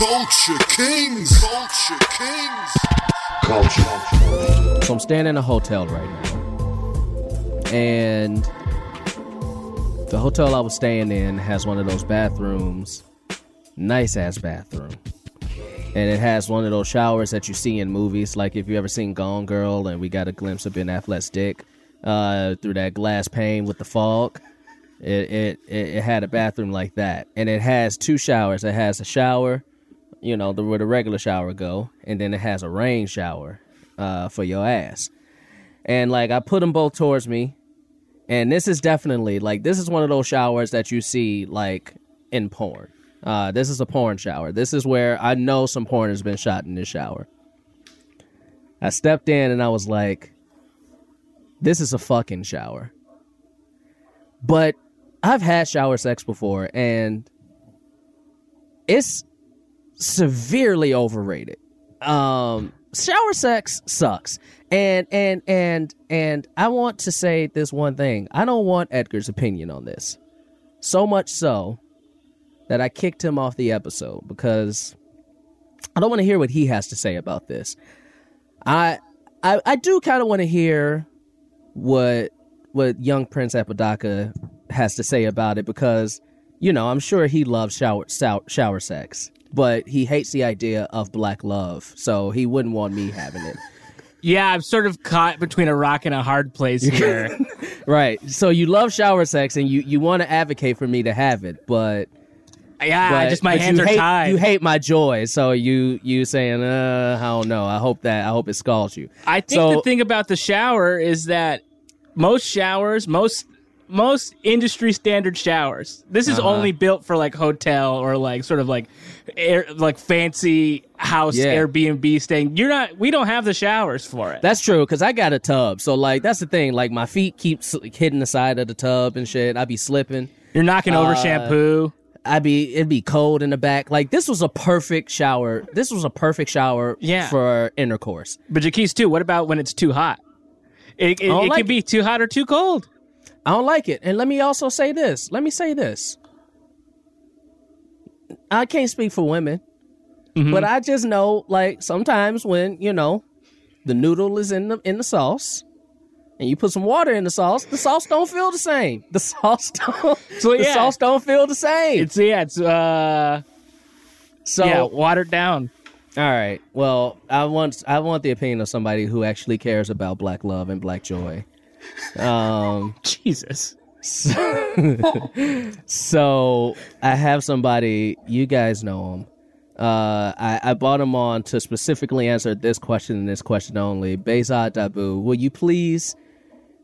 Culture Kings. Culture Kings. Culture. So I'm staying in a hotel right now. And the hotel I was staying in has one of those bathrooms, nice ass bathroom. And it has one of those showers that you see in movies, like if you ever seen Gone Girl and we got a glimpse of Ben Affleck's dick uh, through that glass pane with the fog. It, it it had a bathroom like that, and it has two showers. It has a shower, you know, the, where the regular shower go, and then it has a rain shower uh, for your ass. And like I put them both towards me, and this is definitely like this is one of those showers that you see like in porn. Uh, this is a porn shower. This is where I know some porn has been shot in this shower. I stepped in and I was like, this is a fucking shower. But I've had shower sex before and it's severely overrated. Um shower sex sucks. And and and and I want to say this one thing. I don't want Edgar's opinion on this. So much so that I kicked him off the episode because I don't want to hear what he has to say about this. I I, I do kind of want to hear what what young Prince Apodaca has to say about it because you know I'm sure he loves shower shower, shower sex, but he hates the idea of black love, so he wouldn't want me having it. Yeah, I'm sort of caught between a rock and a hard place here. right. So you love shower sex and you you want to advocate for me to have it, but yeah, but, just my hands are hate, tied. You hate my joy, so you you saying, uh, I don't know. I hope that I hope it scalds you. I think so, the thing about the shower is that most showers, most most industry standard showers. This is Uh-huh. only built for like hotel or like sort of like air, like fancy house Yeah. Airbnb staying. You're not. We don't have the showers for it. That's true because I got a tub, so like that's the thing. Like my feet keep s- hitting the side of the tub and shit. I be slipping. You're knocking over Uh, shampoo. I'd be it'd be cold in the back. Like this was a perfect shower. This was a perfect shower Yeah. for intercourse. But Jaquise too. What about when it's too hot? It, it, it like can be too hot or too cold. I don't like it. And let me also say this. Let me say this. I can't speak for women, Mm-hmm. but I just know like sometimes when, you know, the noodle is in the in the sauce and you put some water in the sauce, the sauce don't feel the same. The sauce don't So, yeah, the sauce don't feel the same. It's yeah. It's uh so yeah watered down. all right. Well, I want I want the opinion of somebody who actually cares about black love and black joy. Um Jesus. So I have somebody, you guys know him. Uh, I, I brought him on to specifically answer this question and this question only. Behzad Dabu, will you please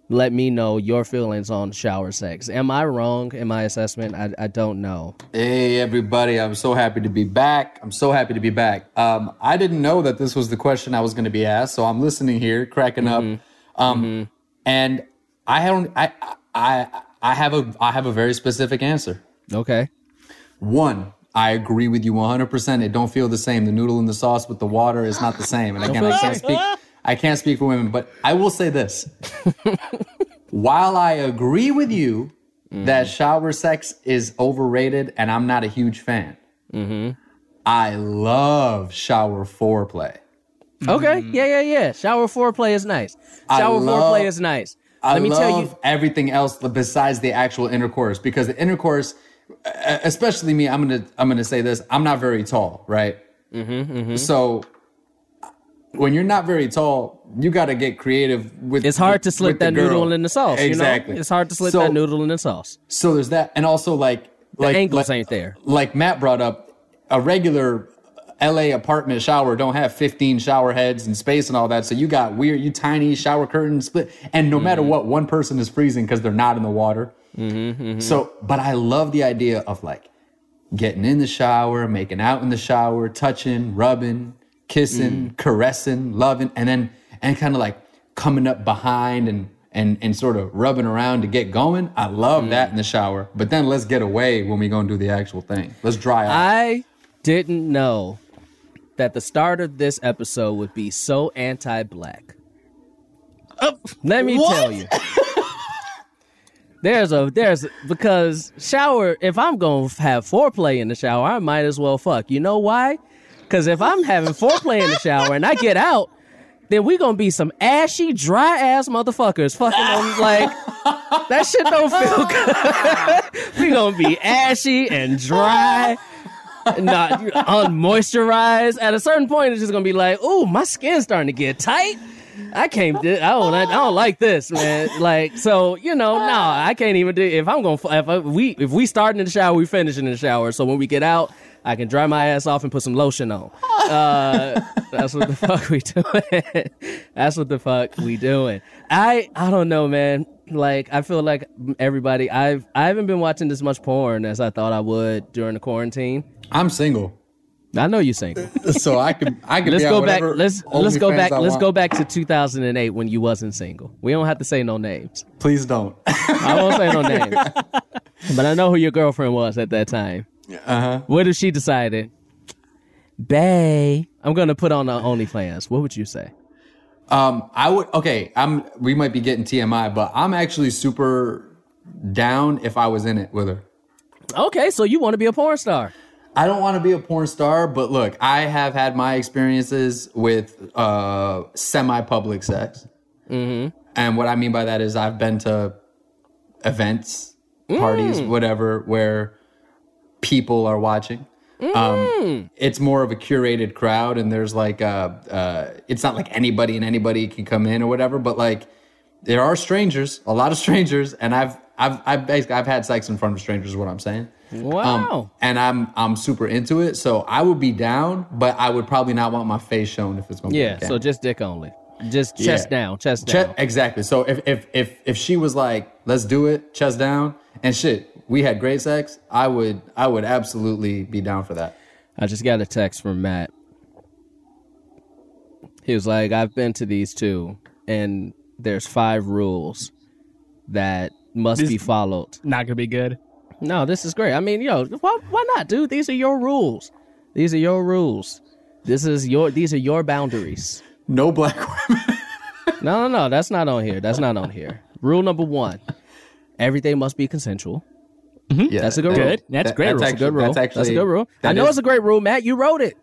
let me know your feelings on shower sex? Am I wrong in my assessment? I, I don't know. Hey everybody, I'm so happy to be back. I'm so happy to be back. Um, I didn't know that this was the question I was going to be asked, so I'm listening here, cracking up. Um, and I don't, I, I, I have a, I have a very specific answer. Okay. One, I agree with you 100%. It don't feel the same. The noodle and the sauce with the water is not the same. And again, I can't speak, I can't speak for women, but I will say this. While I agree with you that shower sex is overrated and I'm not a huge fan, Hmm. I love shower foreplay. Okay. Yeah, yeah, yeah. Shower foreplay is nice. Shower love- foreplay is nice. I Let me love tell you. everything else besides the actual intercourse because the intercourse, especially me, I'm gonna I'm gonna say this. I'm not very tall, right? Mm-hmm, So when you're not very tall, you got to get creative with. It's hard to slip that noodle in the sauce. Exactly. You know? It's hard to slip So- that noodle in the sauce. So there's that, and also like The like angles like, ain't there. Like Matt brought up, a regular LA apartment shower don't have 15 shower heads and space and all that. So you got weird, you tiny shower curtains split, and no Mm-hmm. matter what, one person is freezing because they're not in the water. Mm-hmm, So, but I love the idea of like getting in the shower, making out in the shower, touching, rubbing, kissing, Mm. caressing, loving, and then and kind of like coming up behind and and and sort of rubbing around to get going. I love Mm. that in the shower. But then let's get away when we gonna do the actual thing. Let's dry off. I didn't know that the start of this episode would be so anti-black. Uh, Let me tell you. There's a there's because shower. If I'm gonna have foreplay in the shower, I might as well fuck. You know why? Because if I'm having foreplay in the shower and I get out, then we gonna be some ashy, dry ass motherfuckers fucking on like that shit don't feel good. we gonna be ashy and dry. Not unmoisturized. At a certain point, it's just gonna be like, "Ooh, my skin's starting to get tight." I can't. do- I don't. I don't like this, man. Like, so you know, no, I can't even do. If I'm gonna, if we, if we starting in the shower, we finishing in the shower. So when we get out, I can dry my ass off and put some lotion on. Uh, that's what the fuck we doing. that's what the fuck we doing. I, I don't know, man. Like, I feel like everybody. I've, I haven't been watching this much porn as I thought I would during the quarantine. I'm single, I know you're single. so I can I can. let's be go back. Let's let's go back. I Let's want. go back to 2008 when you wasn't single. We don't have to say no names. Please don't. I won't say no names. But I know who your girlfriend was at that time. Uh huh. What if she decided, Bay, I'm gonna put on the OnlyFans? What would you say? Um, I would. Okay, I'm. We might be getting TMI, but I'm actually super down if I was in it with her. Okay, so you want to be a porn star? I don't want to be a porn star, but look, I have had my experiences with uh, semi-public sex, mm-hmm. and what I mean by that is I've been to events, parties, whatever, where people are watching. Um, it's more of a curated crowd, and there's like, uh, uh, it's not like anybody and anybody can come in or whatever, but like there are strangers, a lot of strangers, and I've I've I've basically I've had sex in front of strangers. Is what I'm saying. Wow. Um, and I'm I'm super into it, so I would be down, but I would probably not want my face shown if it's going to yeah. be. So just dick only. Just chest Yeah. down. Chest Che- down. exactly. So if if if if she was like, "Let's do it," chest down, and shit, we had great sex, I would I would absolutely be down for that. I just got a text from Matt. He was like, I've been to these two, and there's five rules that must This- be followed. Not gonna be good. No, this is great. I mean, yo, why, why not, dude? These are your rules. These are your rules. This is your. These are your boundaries. No black women. No, no, no. That's not on here. That's not on here. Rule number one: everything must be consensual. Mm-hmm. yeah, That's a good that- rule. That's that- great rule. That's That's a good rule. That's actually That's a good rule. I know is- it's a great rule, Matt. You wrote it.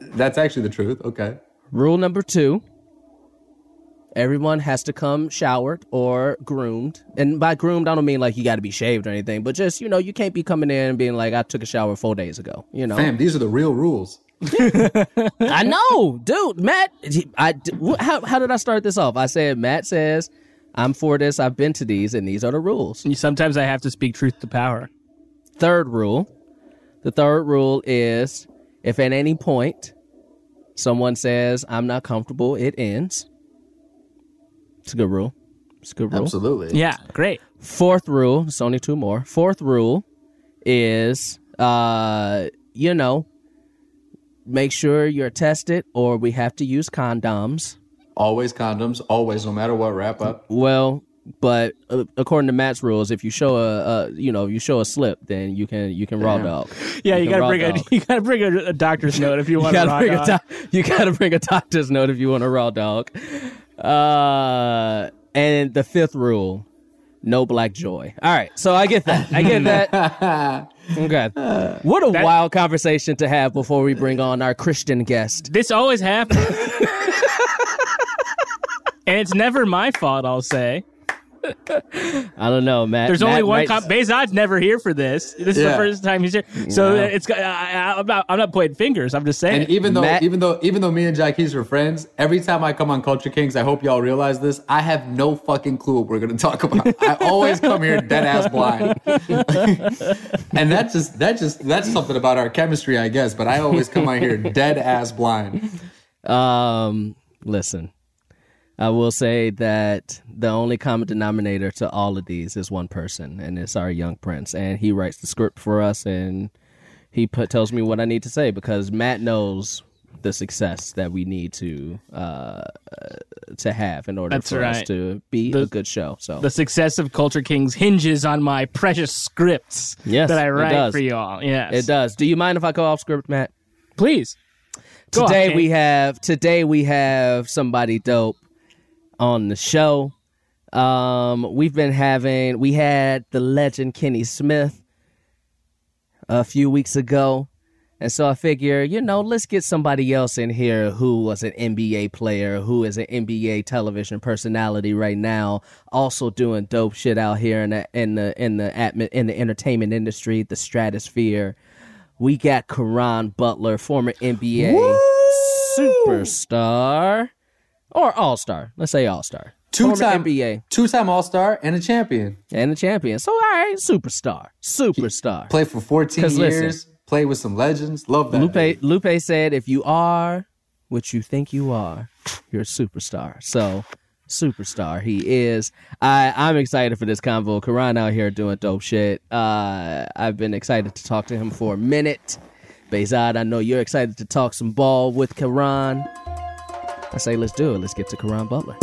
That's actually the truth. Okay. Rule number two everyone has to come showered or groomed. And by groomed, I don't mean like you got to be shaved or anything, but just, you know, you can't be coming in and being like, I took a shower four days ago. You know, Fam, these are the real rules. I know, dude. Matt, I, how, how did I start this off? I said, Matt says, I'm for this. I've been to these, and these are the rules. Sometimes I have to speak truth to power. Third rule the third rule is if at any point someone says, I'm not comfortable, it ends. It's a good rule. It's a good rule. Absolutely. Yeah, great. Fourth rule, it's only two more. Fourth rule is, uh, you know, make sure you're tested or we have to use condoms. Always condoms. Always, no matter what. Wrap up. Well, but uh, according to Matt's rules, if you show a, uh, you know, you show a slip, then you can you can raw Damn. dog. Yeah, you, can gotta raw bring a you gotta bring a, a doctor's note if you You want to gotta rock bring a on. doc- you gotta bring a doctor's note if you want a raw dog. Uh, and the fifth rule, no black joy. All right, so I get that. I get that. Okay. What a That- wild conversation to have before we bring on our Christian guest. This always happens. and it's never my fault, I'll say. I don't know, Matt. There's Matt only one might- comp. Behzad's never here for this. This is the first time he's here. So Yeah. it's. I, I, I'm not. I'm not pointing fingers. I'm just saying. And even though, Matt- even though, even though me and Jack Keys are friends, every time I come on Culture Kings, I hope y'all realize this. I have no fucking clue what we're gonna talk about. I always come here dead ass blind, and that's just that's just that's something about our chemistry, I guess. But I always come out here dead ass blind. Um, listen, I will say that the only common denominator to all of these is one person, and it's our young prince, and he writes the script for us, and he put, tells me what I need to say because Matt knows the success that we need to uh, to have in order That's for us to be The- a good show. So the success of Culture Kings hinges on my precious scripts Yes, that I write for y'all. Yes, it does. Do you mind if I go off script, Matt? Please. Go today on, we have today we have somebody dope on the show Um, we've been having we had the legend Kenny Smith a few weeks ago. And so I figure, you know, let's get somebody else in here who was an NBA player, who is an NBA television personality right now, also doing dope shit out here in the in the in the in the entertainment industry, the stratosphere. We got Caron Butler, former NBA superstar or all star. Let's say all star. Two time NBA two time All Star and a champion. and a champion. So all right, superstar, superstar. Played for fourteen years. listen- played with some legends. Love that. Lupe Lupe said, "If you are what you think you are, you're a superstar." So, superstar he is. I I'm excited for this convo. Caron out here doing dope shit. Uh, I've been excited to talk to him for a minute. Behzad, I know you're excited to talk some ball with Caron. I say, let's do it. Let's get to Caron Butler.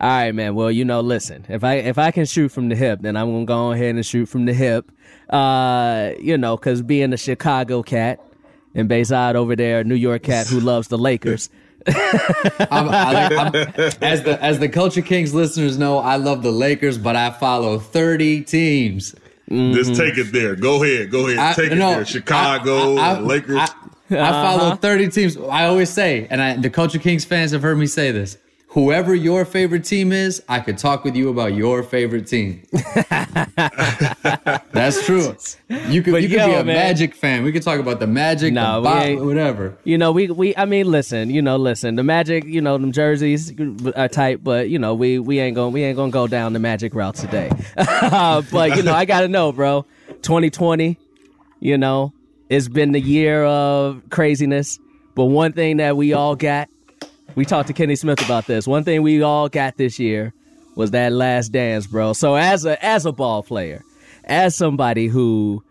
All right, man. Well, you know, listen. If I if I can shoot from the hip, then I'm gonna go ahead and shoot from the hip. Uh, you know, because being a Chicago cat and Behzad over there, New York cat who loves the Lakers. I'm, I I'm, as the as the Culture Kings listeners know, I love the Lakers, but I follow 30 teams. Just mm-hmm. take it there. Go ahead. Go ahead. I- take it no, there. Chicago, I- I- Lakers. I, I follow uh-huh. 30 teams. I always say, and I, the Culture Kings fans have heard me say this. Whoever your favorite team is, I could talk with you about your favorite team. That's true. You could But you could yo, be a man. Magic fan. We could talk about the Magic, No, the Bob, whatever. You know, we we I mean, listen, you know, listen. The Magic, you know, them jerseys are tight, but you know, we we ain't gonna we ain't gonna go down the Magic route today. Uh, but you know, I gotta know, bro. 2020, you know, it's been the year of craziness. But one thing that we all got, we talked to Kenny Smith about this. One thing we all got this year was that last dance, bro. So as a as a ball player, as somebody who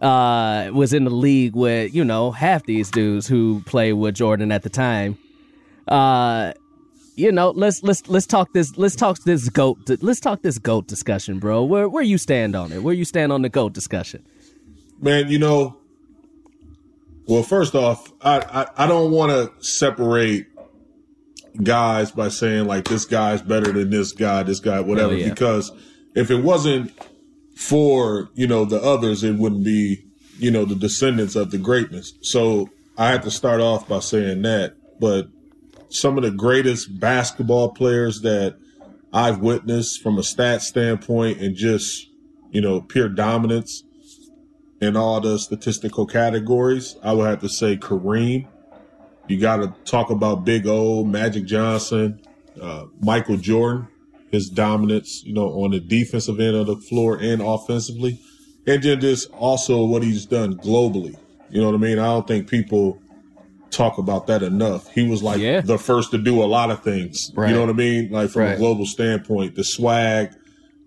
uh, was in the league with you know half these dudes who played with Jordan at the time. Uh, you know, let's let's let's talk this let's talk this goat let's talk this goat discussion, bro. Where where you stand on it? Where you stand on the goat discussion? Man, you know, well, first off, I, I, I don't want to separate guys by saying like this guy's better than this guy, this guy, whatever, yeah. because if it wasn't for, you know, the others, it wouldn't be, you know, the descendants of the greatness. So I had to start off by saying that. But some of the greatest basketball players that I've witnessed from a stat standpoint and just, you know, pure dominance in all the statistical categories, I would have to say Kareem. You got to talk about Big O, Magic Johnson, uh, Michael Jordan, his dominance, you know, on the defensive end of the floor and offensively. And then just also what he's done globally. You know what I mean? I don't think people talk about that enough. He was like Yeah. the first to do a lot of things. Right. You know what I mean? Like from a global standpoint, the swag,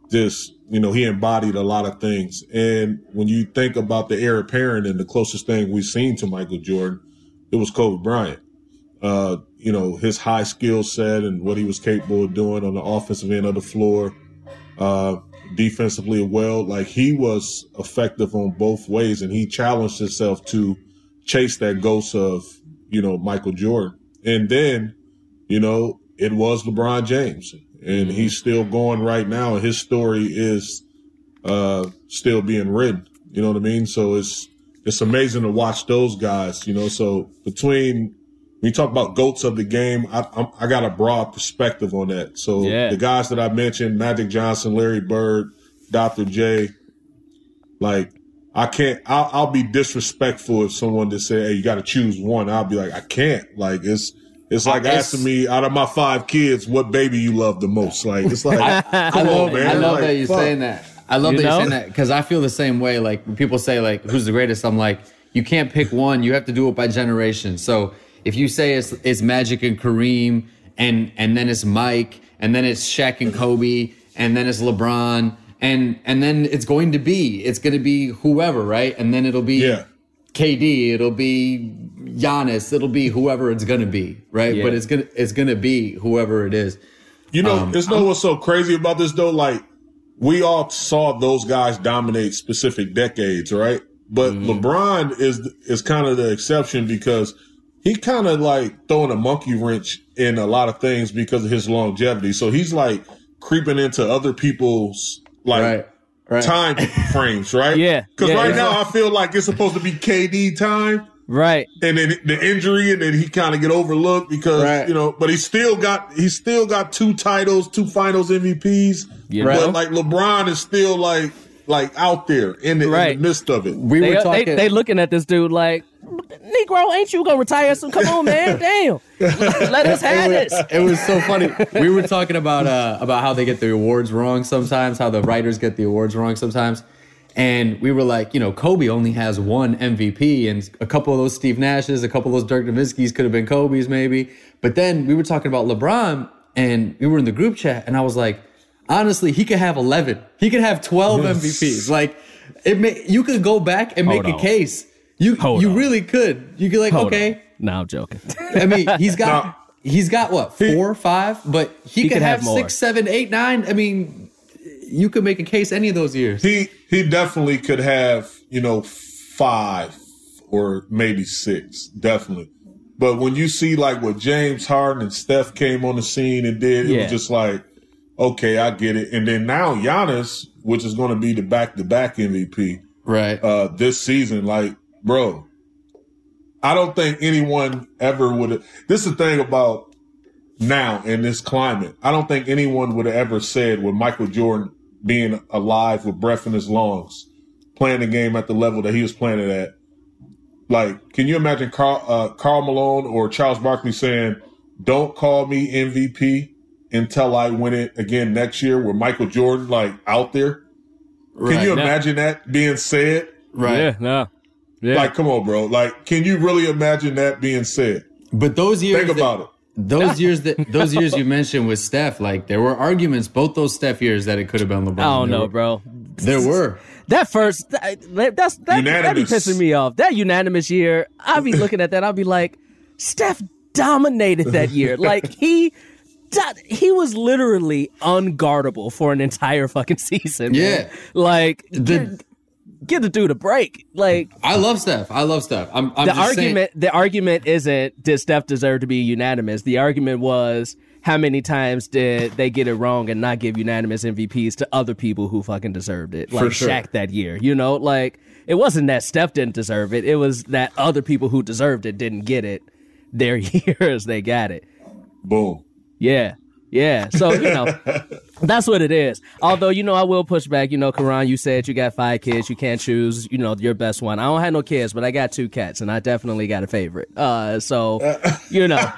this, you know, he embodied a lot of things. And when you think about the heir apparent and the closest thing we've seen to Michael Jordan, it was Kobe Bryant. Uh, you know, his high skill set and what he was capable of doing on the offensive end of the floor, uh, defensively well. Like he was effective on both ways and he challenged himself to chase that ghost of, you know, Michael Jordan. And then, you know, it was LeBron James and he's still going right now. His story is, uh, still being written. You know what I mean? So it's, it's amazing to watch those guys, you know, so between, when you talk about goats of the game, I, I'm, I got a broad perspective on that. So Yeah. the guys that I mentioned, Magic Johnson, Larry Bird, Dr. J, like I can't. I'll, I'll be disrespectful if someone just say, "Hey, you got to choose one." I'll be like, "I can't." Like it's it's like It's- asking me out of my five kids, what baby you love the most. Like it's like, I come love, on, man. I love Like, that you're fuck. saying that. I love You that know? you're saying that because I feel the same way. Like when people say like who's the greatest, I'm like you can't pick one. You have to do it by generation. So if you say it's it's Magic and Kareem, and and then it's Mike, and then it's Shaq and Kobe, and then it's LeBron, and and then it's going to be it's going to be whoever, right? And then it'll be Yeah. KD, it'll be Giannis, it'll be whoever it's going to be, right? Yeah. But it's gonna it's going to be whoever it is. You know, Um, it's know what's so crazy about this though. Like we all saw those guys dominate specific decades, right? But Mm-hmm. LeBron is is kind of the exception because he kind of like throwing a monkey wrench in a lot of things because of his longevity. So he's like creeping into other people's like Right. Right. time frames, right? Yeah, Because yeah, right yeah. now I feel like it's supposed to be KD time, Right. and then the injury, and then he kind of get overlooked because Right. you know. But he still got he still got two titles, two Finals MVPs. You But like LeBron is still like like out there in the, in the midst of it. We They, were talking. they looking at this dude like, Negro, ain't you gonna retire soon? Come on, man. Damn. Let us have it this. was, it was so funny. We were talking about uh, about how they get the awards wrong sometimes, how the writers get the awards wrong sometimes. And we were like, you know, Kobe only has one MVP, and a couple of those Steve Nashes, a couple of those Dirk Nowitzki's could have been Kobe's maybe. But then we were talking about LeBron, and we were in the group chat, and I was like, honestly, he could have eleven. He could have twelve MVPs. Like, it may, you could go back and make Hold a case. You Hold you on. really could. You could like, Hold okay, on. No, I'm joking. I mean, he's got he's got what four, five, but he, could, could have, have six, seven, eight, nine. I mean, you could make a case any of those years. He he definitely could have, you know, five or maybe six, definitely. But when you see like what James Harden and Steph came on the scene and did, it Yeah. was just like, okay, I get it. And then now Giannis, which is going to be the back to back MVP Right. uh, this season, like, bro, I don't think anyone ever would. This is the thing about now in this climate. I don't think anyone would have ever said with Michael Jordan being alive with breath in his lungs, playing the game at the level that he was playing it at. Like, can you imagine Carl, uh, Karl Malone or Charles Barkley saying, "Don't call me MVP until I win it again next year"? With Michael Jordan like out there, can Right. you No. imagine that being said? right. Yeah. No. Yeah. Like, come on, bro. Like, can you really imagine that being said? But those years, Think that- about it. Those years that those years you mentioned with Steph, like there were arguments both those Steph years that it could have been LeBron. I don't There know, were- bro. There were. That first, that, that's that, that be pissing me off. That unanimous year, I'll be looking at that. I'll be like, Steph dominated that year. Like he, he was literally unguardable for an entire fucking season. man. Yeah. like The- get, get the dude a break. Like I love Steph. I love Steph. I'm, I'm the just saying- argument, the argument isn't did Steph deserve to be unanimous. The argument was. How many times did they get it wrong and not give unanimous MVPs to other people who fucking deserved it? Like sure. Shaq that year. You know, like it wasn't that Steph didn't deserve it. It was that other people who deserved it didn't get it their years they got it. Boom. Yeah. Yeah. So, you know, that's what it is. Although, you know, I will push back. You know, Caron, you said you got five kids. You can't choose, you know, your best one. I don't have no kids, but I got two cats and I definitely got a favorite. Uh, so, you know,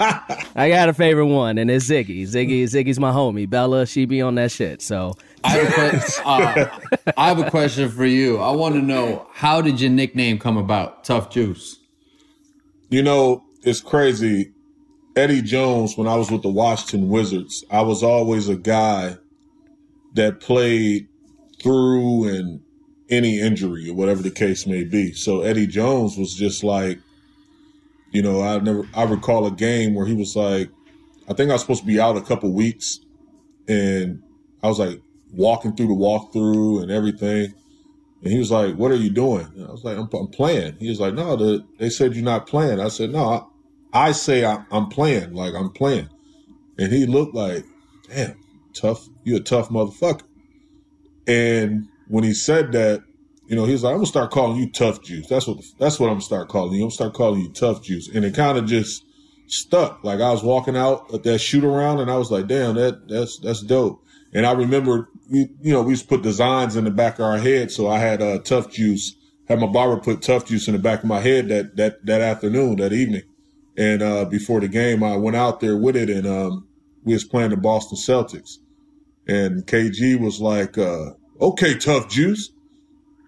I got a favorite one and it's Ziggy. Ziggy, Ziggy's my homie. Bella, she be on that shit. So, I have, a uh, I have a question for you. I want to know how did your nickname come about? Tough Juice. You know, it's crazy. Eddie Jones, when I was with the Washington Wizards, I was always a guy that played through and any injury or whatever the case may be. So Eddie Jones was just like, you know, I never I recall a game where he was like, I think I was supposed to be out a couple weeks and I was like walking through the walkthrough and everything. And he was like, "What are you doing?" And I was like, "I'm, I'm playing." He was like, "No, the, they said you're not playing." I said, "No, I, say I, I'm playing. Like I'm playing." And he looked like, "Damn, tough. You a tough motherfucker." And when he said that, you know, he was like, "I'm gonna start calling you Tough Juice." That's what that's what I'm gonna start calling you. I'm gonna start calling you Tough Juice. And it kind of just stuck. Like I was walking out at that shoot around, and I was like, "Damn, that that's that's dope." And I remember, we, you know, we used to put designs in the back of our head. So I had uh, Tough Juice. Had my barber put Tough Juice in the back of my head that that that afternoon, that evening. And uh, before the game, I went out there with it, and um, we was playing the Boston Celtics. And KG was like, uh, "Okay, Tough Juice."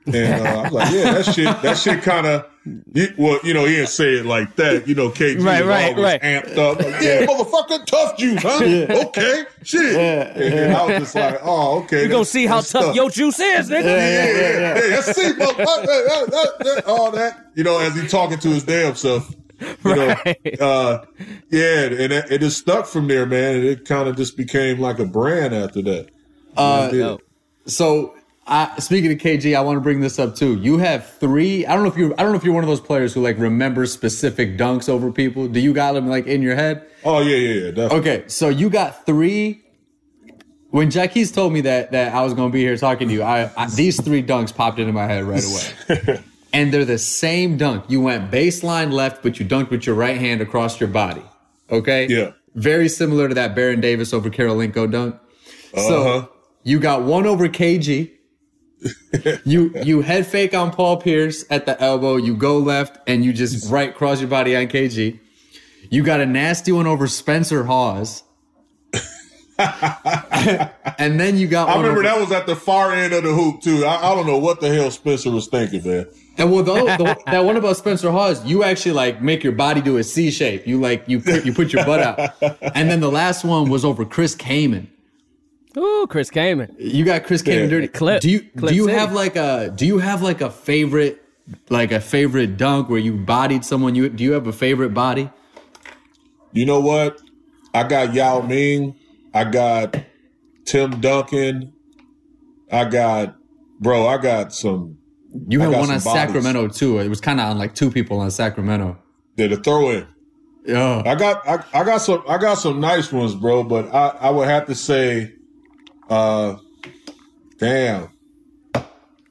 And uh, I was like, "Yeah, that shit, that shit kind of." Well, you know, he didn't say it like that. You know, KG Right, was right, always right. amped up. Like, yeah, motherfucker, tough juice, huh? Okay, shit. Yeah. And I was just like, oh, okay. we gonna see how tough your juice is, nigga. Yeah, yeah, yeah. Hey, let's see, motherfucker. All that, you know, as he talking to his damn self. You know, uh, yeah, and it, it just stuck from there, man. And it kind of just became like a brand after that. Uh. So I, speaking of KG, I want to bring this up too. You have three. I don't know if you. I don't know if you're one of those players who like remembers specific dunks over people. Do you got them like in your head? Oh yeah, yeah, yeah. Definitely. Okay, so you got three. When Jackie's told me that that I was going to be here talking to you, I, I these three dunks popped into my head right away, and they're the same dunk. You went baseline left, but you dunked with your right hand across your body. Okay. Yeah. Very similar to that Baron Davis over Kirilenko dunk. Uh-huh. So you got one over KG. you you head fake on Paul Pierce at the elbow. You go left and you just right cross your body on KG. You got a nasty one over Spencer Hawes. and then you got I remember over- that was at the far end of the hoop too. I, I don't know what the hell Spencer was thinking, man. And well, the, the, that one about Spencer Hawes, you actually like make your body do a C shape. You like you put you put your butt out. And then the last one was over Chris Kaman. Ooh, Chris Kaman. You got Chris Kaman Yeah. dirty. Clip. Do you Clip do you City. have like a do you have like a favorite like a favorite dunk where you bodied someone? You do you have a favorite body? You know what? I got Yao Ming. I got Tim Duncan. I got, bro. I got some. You had one on bodies. Sacramento too. It was kind of on like two people on Sacramento. They did a throw in. Yeah. I got I, I got some I got some nice ones, bro. But I, I would have to say, uh, damn,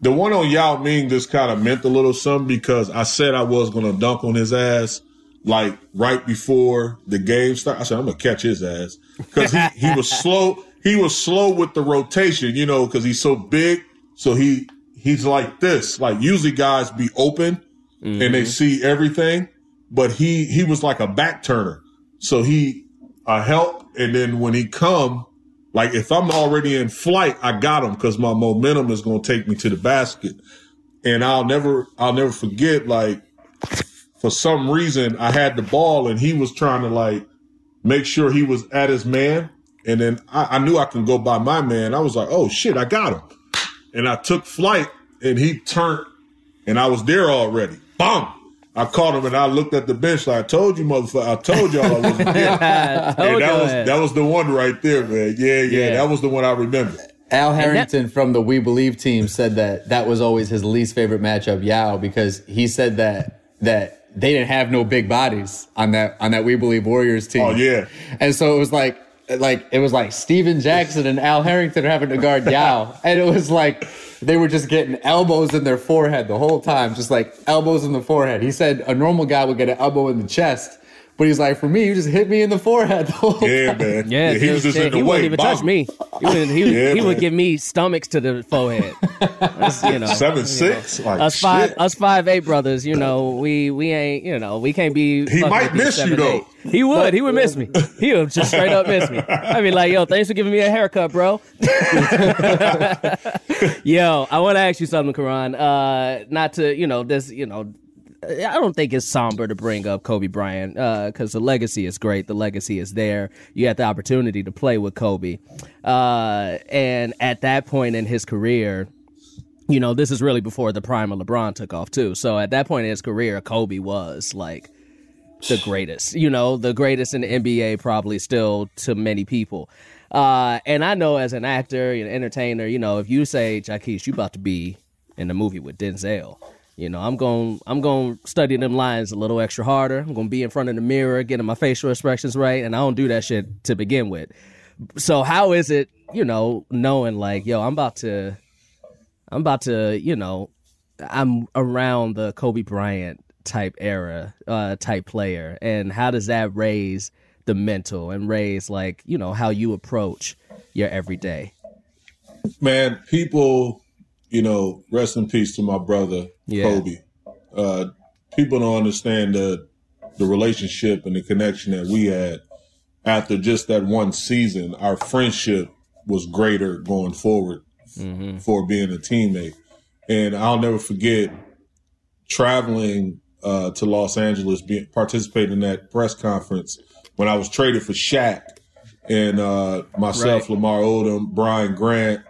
the one on Yao Ming just kind of meant a little something because I said I was gonna dunk on his ass like right before the game started. I said I'm gonna catch his ass because he he was slow. He was slow with the rotation, you know, because he's so big. So he he's like this. Like usually guys be open and they mm-hmm. see everything, but he he was like a back turner. So he a help, and then when he come, like if I'm already in flight, I got him because my momentum is gonna take me to the basket. And I'll never I'll never forget like for some reason I had the ball and he was trying to like make sure he was at his man. And then I, I knew I can go by my man. I was like, oh shit, I got him. And I took flight and he turned and I was there already. Boom. I caught him and I looked at the bench like I told you, motherfucker. I told y'all I wasn't there. I and that was ass. that was the one right there, man. Yeah, yeah, Yeah. that was the one I remember. Al Harrington from the We Believe team said that that was always his least favorite matchup, Yao, because he said that that they didn't have no big bodies on that on that We Believe Warriors team. Oh, yeah. and so it was like like it was like Stephen Jackson and Al Harrington having to guard Yao, and it was like they were just getting elbows in their forehead the whole time, just like elbows in the forehead. He said a normal guy would get an elbow in the chest. But he's like, for me, you just hit me in the forehead the whole Yeah, time. man. Yeah, he was just shit, in the he way. wouldn't even touch me. He would, he, Yeah, he would give me stomachs to the forehead. That's, you know, Seven you six, know. like us five, shit. us five eight brothers. You know, we we ain't. You know, we can't be. He might with these miss you, though. eight. He would. He would miss me. He would just straight up miss me. I'd be like, yo, thanks for giving me a haircut, bro. Yo, I want to ask you something, Caron. Uh, not to, you know, this, you know, I don't think it's somber to bring up Kobe Bryant because the legacy is great. The legacy is there. You had the opportunity to play with Kobe, uh, and at that point in his career, you know, this is really before the prime of LeBron took off too. So at that point in his career, Kobe was like the greatest, you know, the greatest in the NBA, probably still to many people. Uh, and I know as an actor and entertainer, you know, if you say, Jaquez, you about to be in the movie with Denzel, you know, I'm going, I'm going to study them lines a little extra harder. I'm going to be in front of the mirror, getting my facial expressions right. And I don't do that shit to begin with. So how is it, you know, knowing like, yo, I'm about to, I'm about to, you know, I'm around the Kobe Bryant type era, uh, type player, and how does that raise the mental and raise like you know how you approach your everyday? man, people, you know, rest in peace to my brother Yeah. Kobe. Uh, people don't understand the the relationship and the connection that we had after just that one season. Our friendship was greater going forward for being a teammate, and I'll never forget traveling uh, to Los Angeles, being participating in that press conference when I was traded for Shaq, and uh, myself, Lamar Odom, Brian Grant.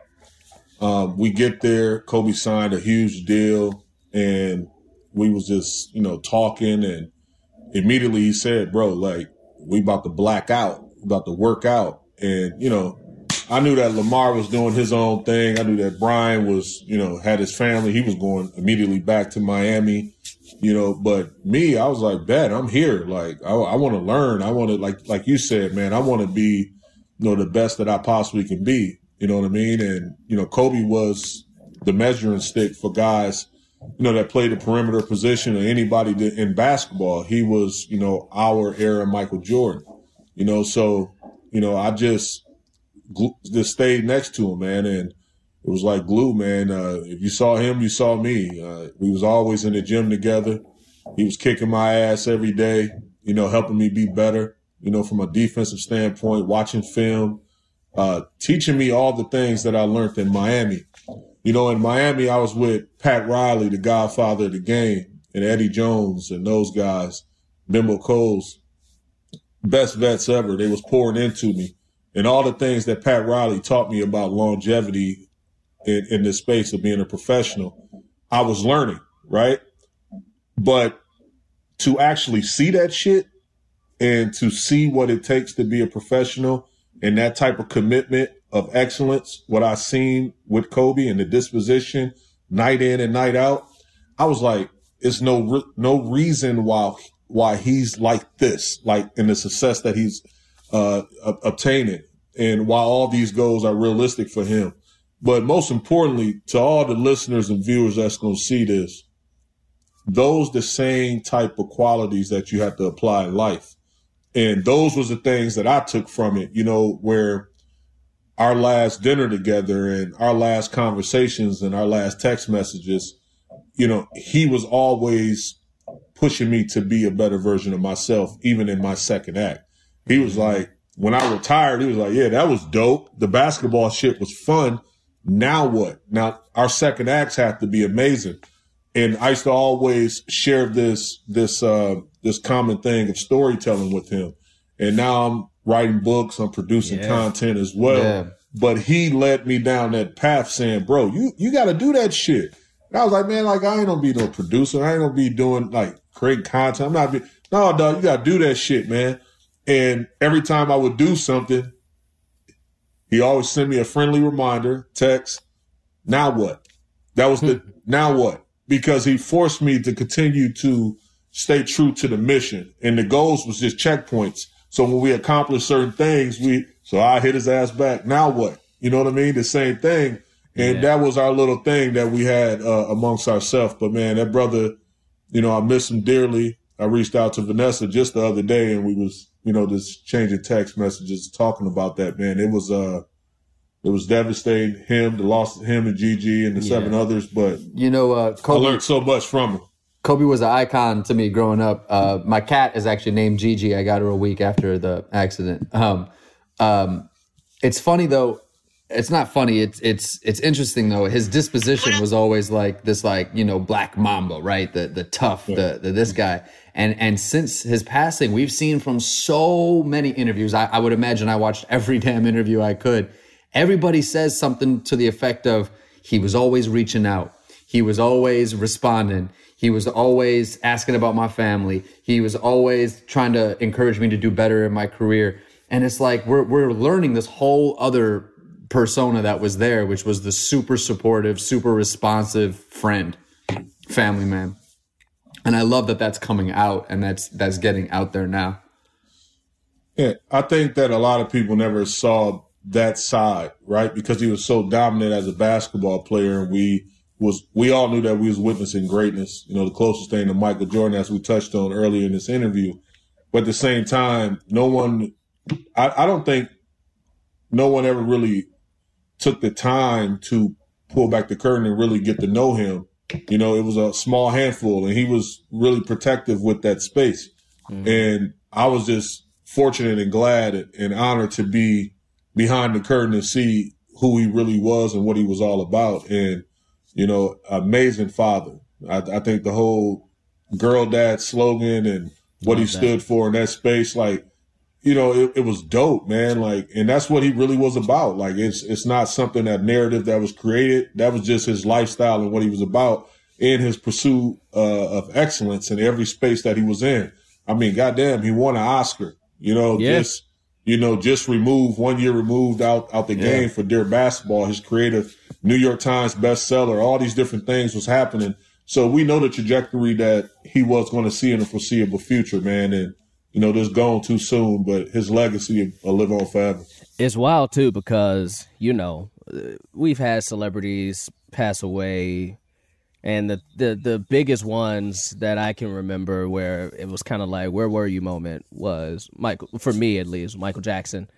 Um, we get there. Kobe signed a huge deal, and we was just you know talking, and immediately he said, "Bro, like we about to black out, about to work out," and you know, I knew that Lamar was doing his own thing. I knew that Brian was, you know, had his family. He was going immediately back to Miami, you know. But me, I was like, "Bet I'm here. Like, I, I want to learn. I want to, like, like you said, man, I want to be, you know, the best that I possibly can be. You know what I mean? And you know, Kobe was the measuring stick for guys, you know, that played the perimeter position or anybody in basketball. He was, you know, our era Michael Jordan. You know, so you know, I just just stayed next to him, man, and it was like glue, man. Uh, if you saw him, you saw me. Uh, we was always in the gym together. He was kicking my ass every day, you know, helping me be better, you know, from a defensive standpoint, watching film, uh, teaching me all the things that I learned in Miami. You know, in Miami, I was with Pat Riley, the godfather of the game, and Eddie Jones and those guys, Bimbo Coles, best vets ever. They was pouring into me and all the things that Pat Riley taught me about longevity in, in this space of being a professional, I was learning, right? But to actually see that shit and to see what it takes to be a professional and that type of commitment of excellence, what I seen with Kobe and the disposition night in and night out, I was like, it's no, no reason why, why he's like this, like in the success that he's, uh, obtaining and while all these goals are realistic for him. But most importantly, to all the listeners and viewers that's going to see this, those the same type of qualities that you have to apply in life. And those was the things that I took from it, you know, where our last dinner together and our last conversations and our last text messages, you know, he was always pushing me to be a better version of myself, even in my second act. He was mm-hmm. like, when I retired, he was like, yeah, that was dope. The basketball shit was fun. Now what? Now our second acts have to be amazing. And I used to always share this, this, uh, this common thing of storytelling with him. And now I'm writing books, I'm producing yeah. content as well. Yeah. But he led me down that path saying, bro, you, you got to do that shit. And I was like, man, like I ain't gonna be no producer. I ain't gonna be doing like creating content. I'm not be, no, dog, you got to do that shit, man. And every time I would do something, he always sent me a friendly reminder, text, now what? That was the, hmm. now what? Because he forced me to continue to stay true to the mission. And the goals was just checkpoints. So when we accomplished certain things, we, so I hit his ass back. Now what? You know what I mean? The same thing. And yeah. that was our little thing that we had uh, amongst ourselves. But man, that brother, you know, I miss him dearly. I reached out to Vanessa just the other day and we was you know, just changing text messages talking about that, man. It was, uh, it was devastating. Him, the loss of him and Gigi and the yeah. seven others, but you know, uh, Kobe, I learned so much from him. Kobe was an icon to me growing up. Uh, my cat is actually named Gigi. I got her a week after the accident. Um, um, it's funny though. It's not funny. It's it's it's interesting though. His disposition was always like this, like you know, black mamba, right? The the tough, yeah. the, the this guy. And and since his passing, we've seen from so many interviews. I, I would imagine I watched every damn interview I could. Everybody says something to the effect of he was always reaching out. He was always responding. He was always asking about my family. He was always trying to encourage me to do better in my career. And it's like we're we're learning this whole other persona that was there, which was the super supportive, super responsive friend, family man and I love that that's coming out and that's that's getting out there now. Yeah, I think that a lot of people never saw that side, right? Because he was so dominant as a basketball player, and we was we all knew that we was witnessing greatness. You know, the closest thing to Michael Jordan, as we touched on earlier in this interview. But at the same time, no one, I, I don't think, no one ever really took the time to pull back the curtain and really get to know him you know, it was a small handful, and he was really protective with that space. Mm-hmm. And I was just fortunate and glad and honored to be behind the curtain and see who he really was and what he was all about. And, you know, amazing father. I, I think the whole girl dad slogan and what Love he that. stood for in that space, like, you know, it, it, was dope, man. Like, and that's what he really was about. Like, it's it's not something that narrative that was created. That was just his lifestyle and what he was about in his pursuit uh, of excellence in every space that he was in. I mean, goddamn, he won an Oscar. You know, yes. just you know, just removed one year removed out out the game for Dear Basketball. His creative New York Times bestseller, all these different things was happening. So we know the trajectory that he was going to see in the foreseeable future, man. And you know, this gone too soon, but his legacy will live on forever. It's wild too because you know we've had celebrities pass away, and the the the biggest ones that I can remember where it was kind of like where were you moment was Michael for me at least Michael Jackson,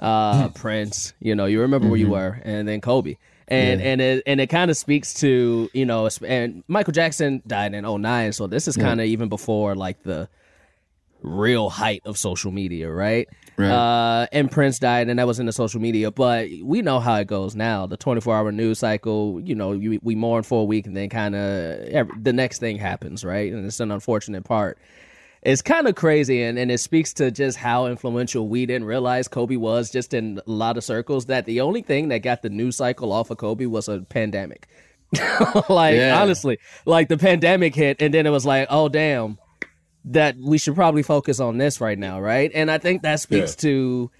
uh, Prince. You know, you remember where you were, and then Kobe. And and it and it kind of speaks to you know and Michael Jackson died in 09, so this is kind of even before like the real height of social media, right? Right. Uh, and Prince died, and that was in the social media. But we know how it goes now. The 24 hour news cycle, you know, you, we mourn for a week, and then kind of the next thing happens, right? And it's an unfortunate part. It's kind of crazy, and, and it speaks to just how influential we didn't realize Kobe was just in a lot of circles. That the only thing that got the news cycle off of Kobe was a pandemic. like, Yeah. honestly, like the pandemic hit, and then it was like, oh, damn that we should probably focus on this right now, right? And I think that speaks Yeah. to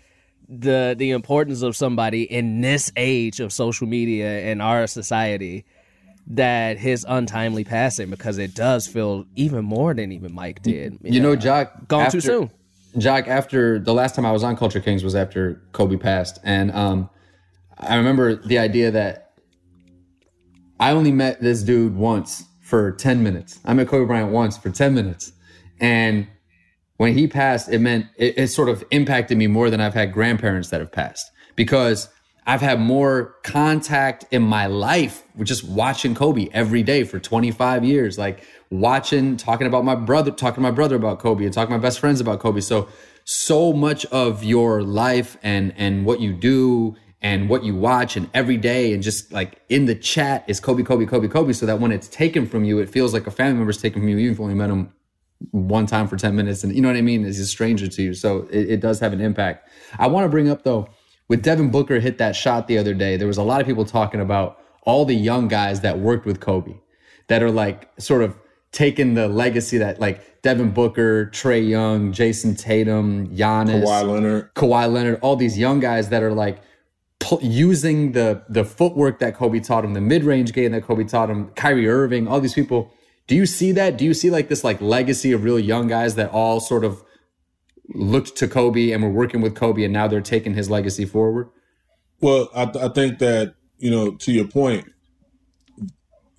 the the importance of somebody in this age of social media and our society that his untimely passing because it does feel even more than even Mike did. You know, Jock. Gone too soon. Jock, after the last time I was on Culture Kings was after Kobe passed, and um, I remember the idea that I only met this dude once for ten minutes. I met Kobe Bryant once for ten minutes, and when he passed, it meant it, it sort of impacted me more than I've had grandparents that have passed because I've had more contact in my life with just watching Kobe every day for 25 years, like watching, talking about my brother, talking to my brother about Kobe and talking to my best friends about Kobe. So, so much of your life and, and what you do and what you watch and every day and just like in the chat is Kobe, Kobe, Kobe, Kobe. So that when it's taken from you, it feels like a family member's taken from you. You've only met him one time for 10 minutes and you know what I mean? Is a stranger to you. So it, it does have an impact. I want to bring up though, with Devin Booker hit that shot the other day, there was a lot of people talking about all the young guys that worked with Kobe that are like sort of taking the legacy that like Devin Booker, Trae Young, Jayson Tatum, Giannis, Kawhi Leonard. Kawhi Leonard, all these young guys that are like pu- using the the footwork that Kobe taught him, the mid range game that Kobe taught him, Kyrie Irving, all these people. Do you see that? Do you see like this like legacy of real young guys that all sort of looked to Kobe and were working with Kobe, and now they're taking his legacy forward? Well, I, I think that you know, to your point,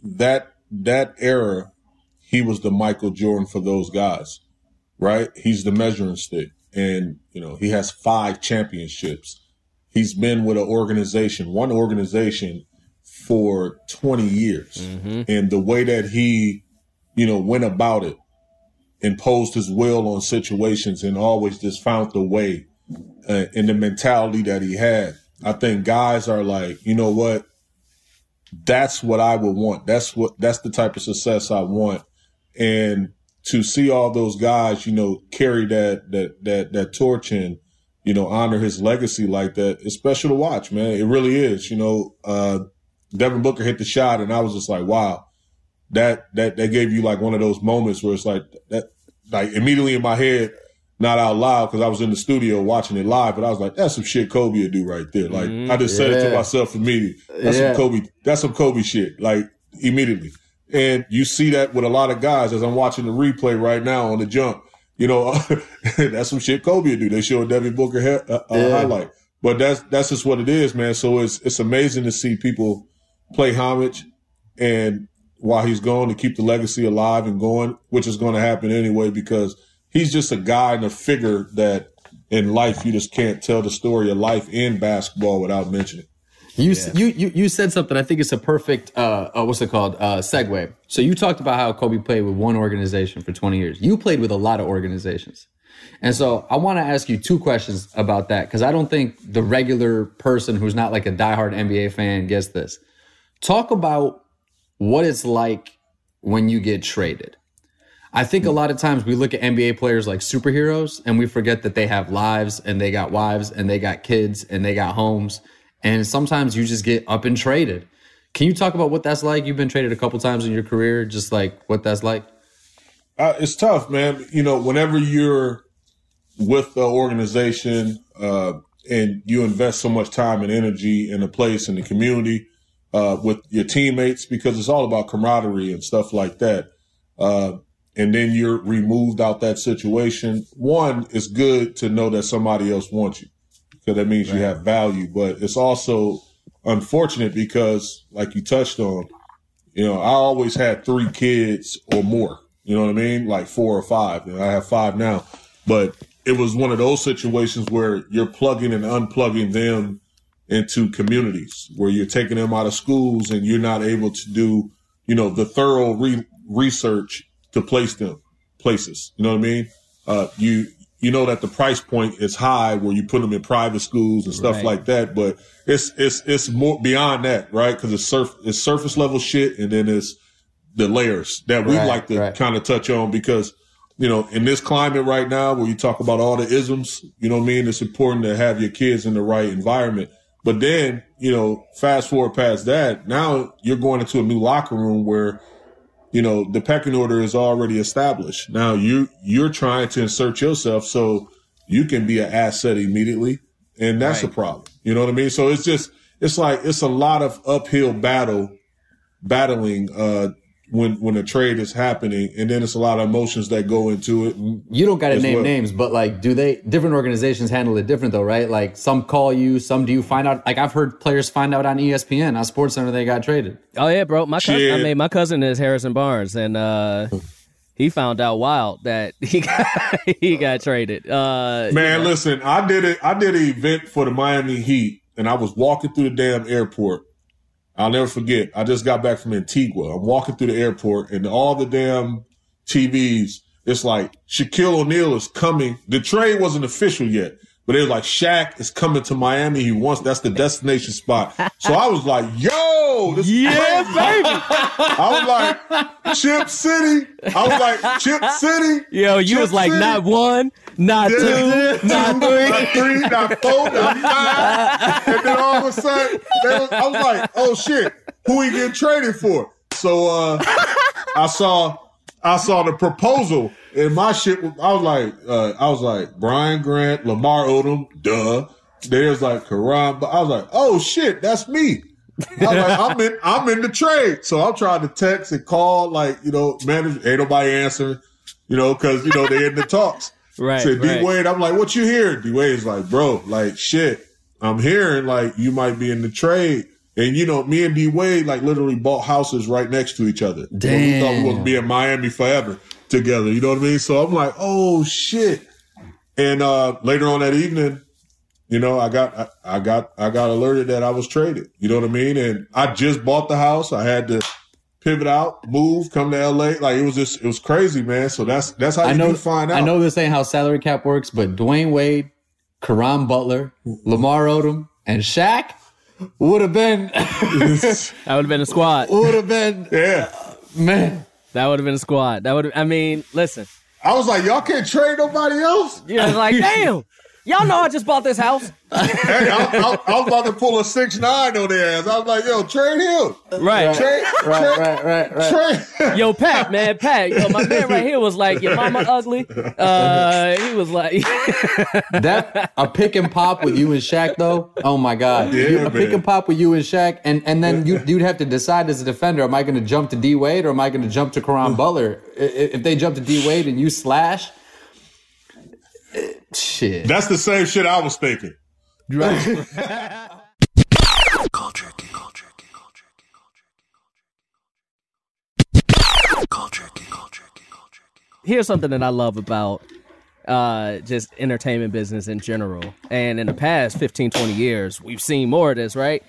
that that era, he was the Michael Jordan for those guys, right? He's the measuring stick, and you know, he has five championships. He's been with an organization, one organization, for twenty years, mm-hmm. and the way that he, you know, went about it, imposed his will on situations, and always just found the way uh, in the mentality that he had. I think guys are like, you know what? That's what I would want. That's what that's the type of success I want. And to see all those guys, you know, carry that that that that torch and you know honor his legacy like that, it's special to watch, man. It really is. You know, uh, Devin Booker hit the shot, and I was just like, wow, that that that gave you like one of those moments where it's like that, like immediately in my head, not out loud because I was in the studio watching it live, but I was like, that's some shit Kobe would do right there. Like I just said it to myself immediately. That's Yeah. some Kobe. That's some Kobe shit. Like immediately, and you see that with a lot of guys as I'm watching the replay right now on the jump. You know, that's some shit Kobe would do. They show a Devin Booker he- uh, uh, Yeah. highlight, but that's that's just what it is, man. So it's it's amazing to see people play homage and while he's gone to keep the legacy alive and going, which is going to happen anyway because he's just a guy and a figure that in life you just can't tell the story of life in basketball without mentioning. You, you you you said something. I think it's a perfect uh, uh what's it called uh segue. So you talked about how Kobe played with one organization for 20 years. You played with a lot of organizations. And so I want to ask you two questions about that because I don't think the regular person who's not like a diehard NBA fan gets this. Talk about what it's like when you get traded. I think a lot of times we look at NBA players like superheroes and we forget that they have lives and they got wives and they got kids and they got homes. And sometimes you just get up and traded. Can you talk about what that's like? You've been traded a couple times in your career, just like what that's like. Uh, it's tough, man. You know, whenever you're with the organization uh, and you invest so much time and energy in the place and the community uh, with your teammates because it's all about camaraderie and stuff like that. Uh, and then you're removed out that situation. One, it's good to know that somebody else wants you because that means right. you have value, but it's also unfortunate because, like you touched on, you know, I always had three kids or more. You know what I mean? Like four or five. And I have five now. But it was one of those situations where you're plugging and unplugging them into communities where you're taking them out of schools and you're not able to do, you know, the thorough re- research to place them places. You know what I mean? Uh, you, you know that the price point is high where you put them in private schools and stuff right. like that, but it's, it's, it's more beyond that, right? Cause it's surf, it's surface level shit and then it's the layers that we right, like to right. kind of touch on because you know, in this climate right now where you talk about all the isms, you know what I mean? It's important to have your kids in the right environment. But then, you know, fast forward past that, now you're going into a new locker room where, you know, the pecking order is already established. Now you, you're trying to insert yourself so you can be an asset immediately. And that's right. a problem. You know what I mean? So it's just, it's like, it's a lot of uphill battle, battling, uh, when when a trade is happening, and then it's a lot of emotions that go into it. You don't got to name well. names, but like, do they? Different organizations handle it different, though, right? Like, some call you, some do you find out? Like, I've heard players find out on ESPN on Sports Center they got traded. Oh yeah, bro. My cousin, I mean, my cousin is Harrison Barnes, and uh, he found out wild that he got, he got traded. Uh, Man, you know. listen, I did it. I did an event for the Miami Heat, and I was walking through the damn airport I'll never forget. I just got back from Antigua. I'm walking through the airport and all the damn TVs. It's like Shaquille O'Neal is coming. The trade wasn't official yet, but it was like Shaq is coming to Miami. He wants that's the destination spot. So I was like, "Yo, this yeah, baby!" I was like, "Chip City." I was like, "Chip City." Yo, you Chip was like, City. "Not one, not two, not three, not three, not four, not five. And then all of a sudden, was, I was like, "Oh shit, who he getting traded for?" So uh, I saw, I saw the proposal and my shit, I was like, uh, I was like, Brian Grant, Lamar Odom, duh. There's like Caron, but I was like, oh shit, that's me. I was like, I'm in, I'm in the trade. So I'm trying to text and call, like, you know, manager, ain't nobody answering, you know, cause, you know, they in the talks. Right. Said, D right. Wade, I'm like, what you hearing? D Wade's like, bro, like, shit, I'm hearing like you might be in the trade. And you know, me and D Wade like literally bought houses right next to each other. Damn. we thought we was gonna be in Miami forever together. You know what I mean? So I'm like, oh shit. And uh, later on that evening, you know, I got I, I, got I got alerted that I was traded. You know what I mean? And I just bought the house. I had to pivot out, move, come to LA. Like it was just it was crazy, man. So that's that's how I know, find out. I know this ain't how salary cap works, but Dwyane Wade, Caron Butler, Lamar Odom, and Shaq would have been that would have been a squad. Would have been yeah. Uh, man. That would have been a squad. That would. I mean, listen. I was like, y'all can't trade nobody else. Yeah, like, damn. Y'all know I just bought this house. hey, I, I, I, was about to pull a six nine on their ass. I was like, "Yo, trade him." Right, trade, right, right, right, right. Trade. Yo, Pat, man, Pat. Yo, my man right here was like, "Your mama ugly." Uh, he was like, "That a pick and pop with you and Shaq, though. Oh my god, yeah, you, a pick and pop with you and Shaq, and and then you you'd have to decide as a defender: Am I going to jump to D Wade or am I going to jump to Caron Butler? If they jump to D Wade and you slash." Shit. That's the same shit I was thinking. Right. Culture King. Culture King. Culture King. Culture King. Culture King. Here's something that I love about uh, just entertainment business in general. And in the past 15, 20 years, we've seen more of this, right?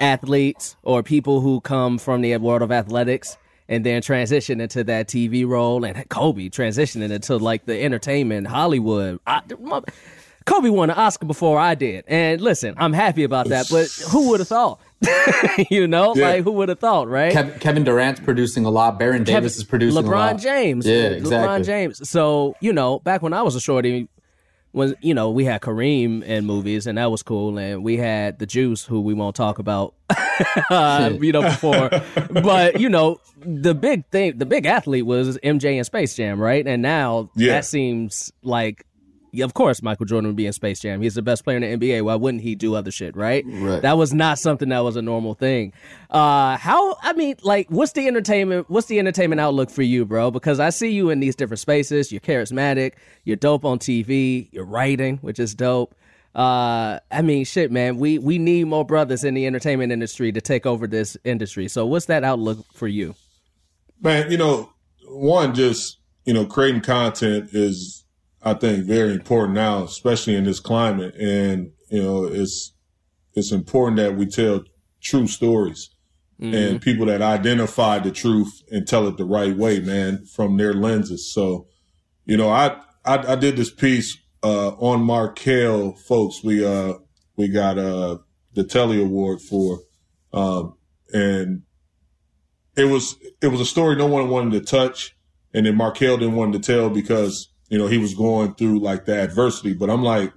Athletes or people who come from the world of athletics and then transition into that TV role, and Kobe transitioning into like the entertainment Hollywood. I, Kobe won an Oscar before I did, and listen, I'm happy about that. But who would have thought? you know, yeah. like who would have thought, right? Kevin, Kevin, Durant's producing a lot. Baron Kevin, Davis is producing LeBron James. Yeah, exactly. LeBron James. So you know, back when I was a shorty, when you know we had Kareem in movies and that was cool, and we had the Juice, who we won't talk about, uh, you know, before. but you know, the big thing, the big athlete was MJ in Space Jam, right? And now yeah. that seems like yeah, of course, Michael Jordan would be in Space Jam. He's the best player in the NBA. Why wouldn't he do other shit, right? Right. That was not something that was a normal thing. Uh, how? I mean, like, what's the entertainment? What's the entertainment outlook for you, bro? Because I see you in these different spaces. You're charismatic. You're dope on TV. You're writing, which is dope. Uh, I mean, shit, man. We we need more brothers in the entertainment industry to take over this industry. So, what's that outlook for you? Man, you know, one just you know, creating content is, I think, very important now, especially in this climate. And you know, it's it's important that we tell true stories and people that identify the truth and tell it the right way, man, from their lenses. So, you know, I I, I did this piece uh, on Markel, folks. We uh we got uh the Telly Award for, um, and it was it was a story no one wanted to touch, and then Markel didn't want to tell because you know he was going through like the adversity. But I'm like,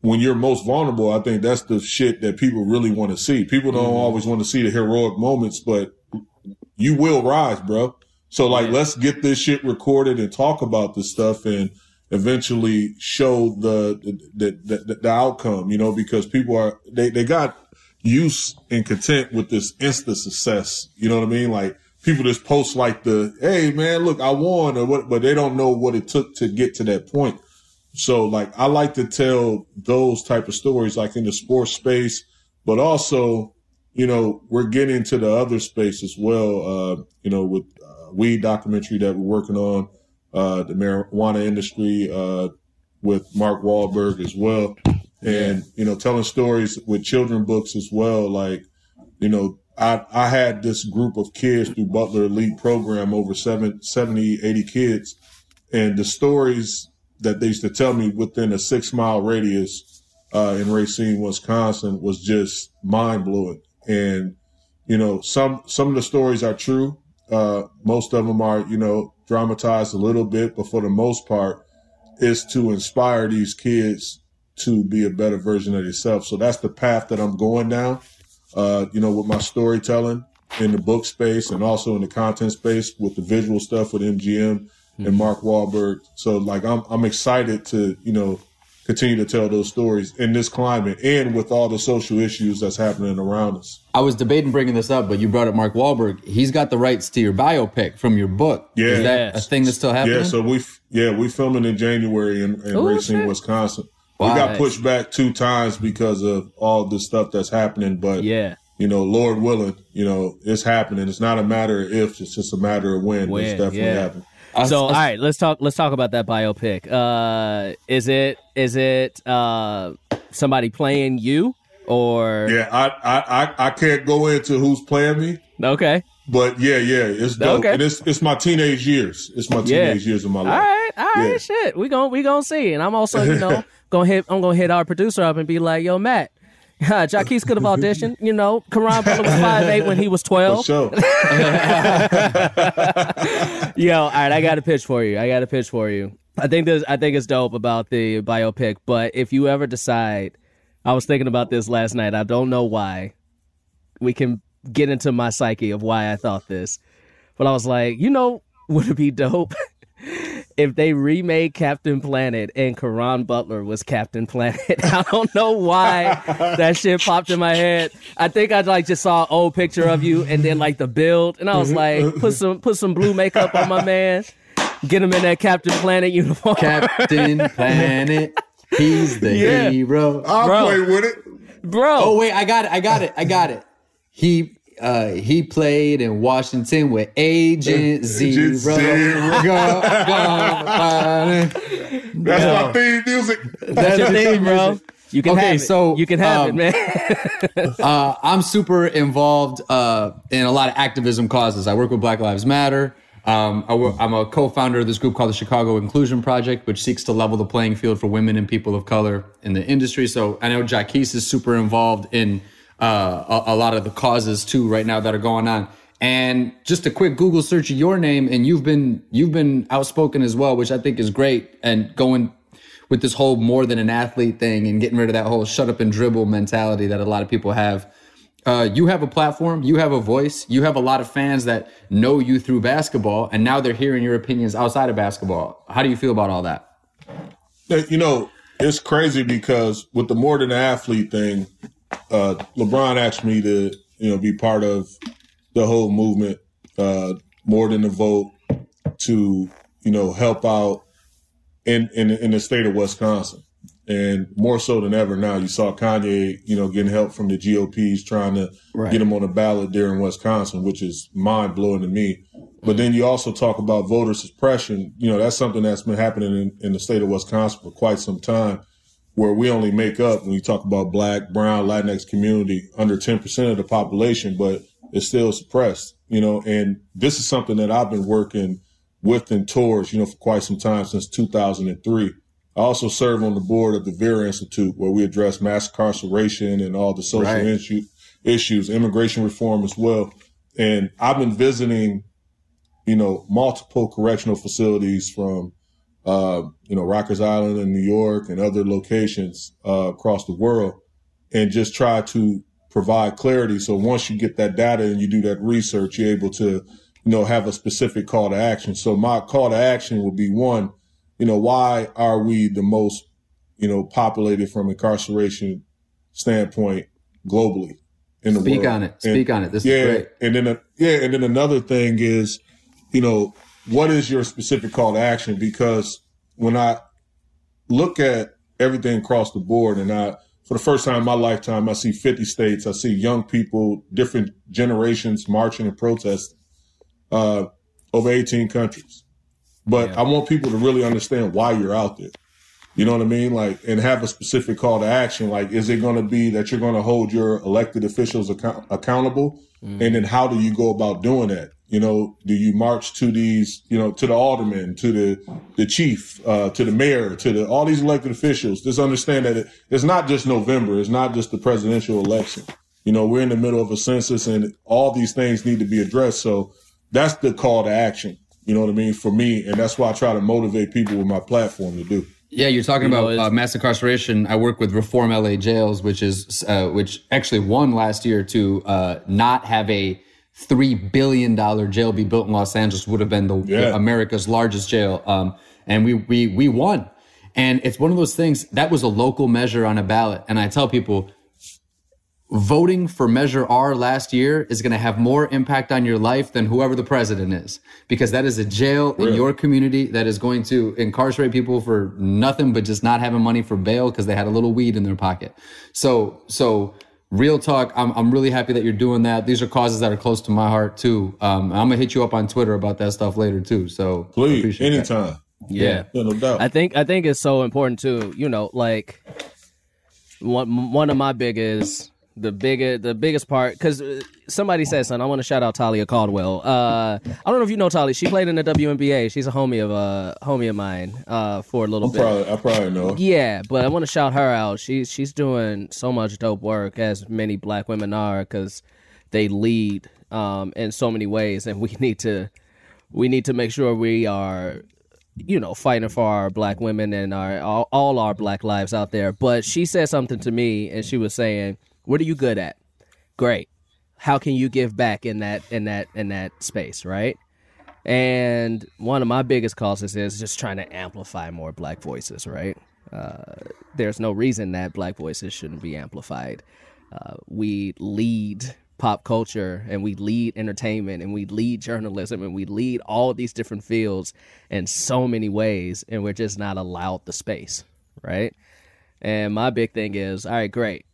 when you're most vulnerable, I think that's the shit that people really want to see. People don't mm-hmm. always want to see the heroic moments, but you will rise, bro. So like, let's get this shit recorded and talk about this stuff and eventually show the the, the, the, outcome, you know, because people are, they, they got used and content with this instant success. You know what I mean? Like people just post like the, Hey man, look, I won or what, but they don't know what it took to get to that point. So like I like to tell those type of stories like in the sports space, but also, you know, we're getting to the other space as well. Uh, you know, with uh, weed documentary that we're working on, uh, the marijuana industry, uh, with Mark Wahlberg as well. And, you know, telling stories with children books as well. Like, you know, I, I had this group of kids through Butler Elite program, over seven, 70, 80 kids. And the stories that they used to tell me within a six mile radius, uh, in Racine, Wisconsin was just mind blowing. And, you know, some, some of the stories are true. Uh, most of them are, you know, dramatized a little bit, but for the most part, is to inspire these kids to be a better version of yourself. So that's the path that I'm going down. Uh, you know, with my storytelling in the book space and also in the content space with the visual stuff with MGM and Mark Wahlberg. So like I'm I'm excited to, you know, continue to tell those stories in this climate and with all the social issues that's happening around us. I was debating bringing this up, but you brought up Mark Wahlberg. He's got the rights to your biopic from your book. Yeah. Is that a thing that's still happening? Yeah, so we f- yeah we filming in January in, in Ooh, Racine, shit. Wisconsin. Wow. We got pushed back two times because of all the stuff that's happening, but Yeah. you know, Lord willing, you know, it's happening. It's not a matter of if, it's just a matter of when. When, it's definitely yeah. happening. So, I- all right, let's talk. Let's talk about that biopic. Uh, is it is it uh somebody playing you or Yeah, I, I, I, I can't go into who's playing me, okay? but yeah, yeah, it's dope. Okay. And it's it's my teenage years. It's my Yeah. teenage years of my life. All right, all right, Yeah. shit. We gonna we gonna see, and I'm also you know gonna hit. I'm gonna hit our producer up and be like, "Yo, Matt, Jaquez could have auditioned. You know, Caron Butler was five eight when he was For twelve. sure. Yo, all right, I got a pitch for you. I got a pitch for you. I think this. I think it's dope about the biopic. But if you ever decide, I was thinking about this last night. I don't know why. We can get into my psyche of why I thought this, but I was like, you know, would it be dope if they remade Captain Planet and Caron Butler was Captain Planet? I don't know why that shit popped in my head. I think I like just saw an old picture of you and then like the build, and I was mm-hmm, like, mm-hmm. put some put some blue makeup on my man, get him in that Captain Planet uniform. Captain Planet. He's the Yeah. hero. I'll Bro. play with it. Bro, Oh wait, I got it. I got it. I got it. He uh he played in Washington with Agent Zero. Agent Zero. Go, go, That's my theme music. that's your thing, bro. You can Okay, have it. so, you can have um, it, man. Uh, I'm super involved uh, in a lot of activism causes. I work with Black Lives Matter. Um, I work, I'm a co-founder of this group called the Chicago Inclusion Project, which seeks to level the playing field for women and people of color in the industry. So I know Jaquez is super involved in uh, a, a lot of the causes too right now that are going on. And just a quick Google search of your name, and you've been you've been outspoken as well, which I think is great. And going with this whole more than an athlete thing and getting rid of that whole shut up and dribble mentality that a lot of people have. Uh, you have a platform, you have a voice, you have a lot of fans that know you through basketball, and now they're hearing your opinions outside of basketball. How do you feel about all that? You know, it's crazy because with the more than an athlete thing, uh, LeBron asked me to, you know, be part of the whole movement, uh, more than a vote to, you know, help out in, in in the state of Wisconsin. And more so than ever now, you saw Kanye, you know, getting help from the GOPs trying to Right. get him on the ballot there in Wisconsin, which is mind blowing to me. But then you also talk about voter suppression. You know, that's something that's been happening in, in the state of Wisconsin for quite some time, where we only make up when you talk about black, brown, Latinx community under 10% of the population, but it's still suppressed, you know, and this is something that I've been working with and towards, you know, for quite some time since 2003. I also serve on the board of the Vera Institute, where we address mass incarceration and all the social Right. issue, issues, immigration reform as well. And I've been visiting, you know, multiple correctional facilities from, uh, you know, Rikers Island in New York and other locations uh, across the world, and just try to provide clarity. So once you get that data and you do that research, you're able to, you know, have a specific call to action. So my call to action would be one, you know, why are we the most, you know, populated from incarceration standpoint globally in the Speak world? Speak on it. And- Speak on it. This yeah, is great. and then a, yeah, and then another thing is, you know, what is your specific call to action? Because when I look at everything across the board, and I, for the first time in my lifetime, I see 50 states, I see young people, different generations marching and protesting, uh, over 18 countries. But I want people to really understand why you're out there. You know what I mean? Like, and have a specific call to action. Like, is it going to be that you're going to hold your elected officials account- accountable? And then how do you go about doing that? You know, do you march to these, you know, to the alderman, to the the chief, uh, to the mayor, to the all these elected officials? Just understand that it, it's not just November. It's not just the presidential election. You know, we're in the middle of a census, and all these things need to be addressed. So that's the call to action. You know what I mean for me, and that's why I try to motivate people with my platform to do. Yeah, you're talking know, about it's- uh, mass incarceration. I work with Reform LA Jails, which is uh, which actually won last year to uh, not have a three billion dollar jail be built in Los Angeles would have been the Yeah. America's largest jail, um, and we we we won. And it's one of those things that was a local measure on a ballot. And I tell people, voting for Measure R last year is going to have more impact on your life than whoever the president is, because that is a jail in your community that is going to incarcerate people for nothing but just not having money for bail because they had a little weed in their pocket. So, so real talk, I'm, I'm really happy that you're doing that. These are causes that are close to my heart too. Um, I'm gonna hit you up on Twitter about that stuff later too. So Please, appreciate that. anytime. Yeah. Yeah, no doubt. I think I think it's so important too. You know, like one one of my biggest the biggest the biggest part because somebody said something. I want to shout out Talia Caldwell. Uh, I don't know if you know Talia. She played in the WNBA. She's a homie of uh homie of mine uh for a little I'm bit. probably, I probably know. Yeah, but I want to shout her out. She's she's doing so much dope work as many black women are because they lead um, in so many ways, and we need to we need to make sure we are you know fighting for our black women and our all, all our black lives out there. But she said something to me, and she was saying, "What are you good at? Great. How can you give back in that in that in that space, right?" And one of my biggest causes is just trying to amplify more black voices, right? Uh, there's no reason that black voices shouldn't be amplified. Uh, we lead pop culture and we lead entertainment and we lead journalism and we lead all these different fields in so many ways, and we're just not allowed the space, right? And my big thing is, all right, great.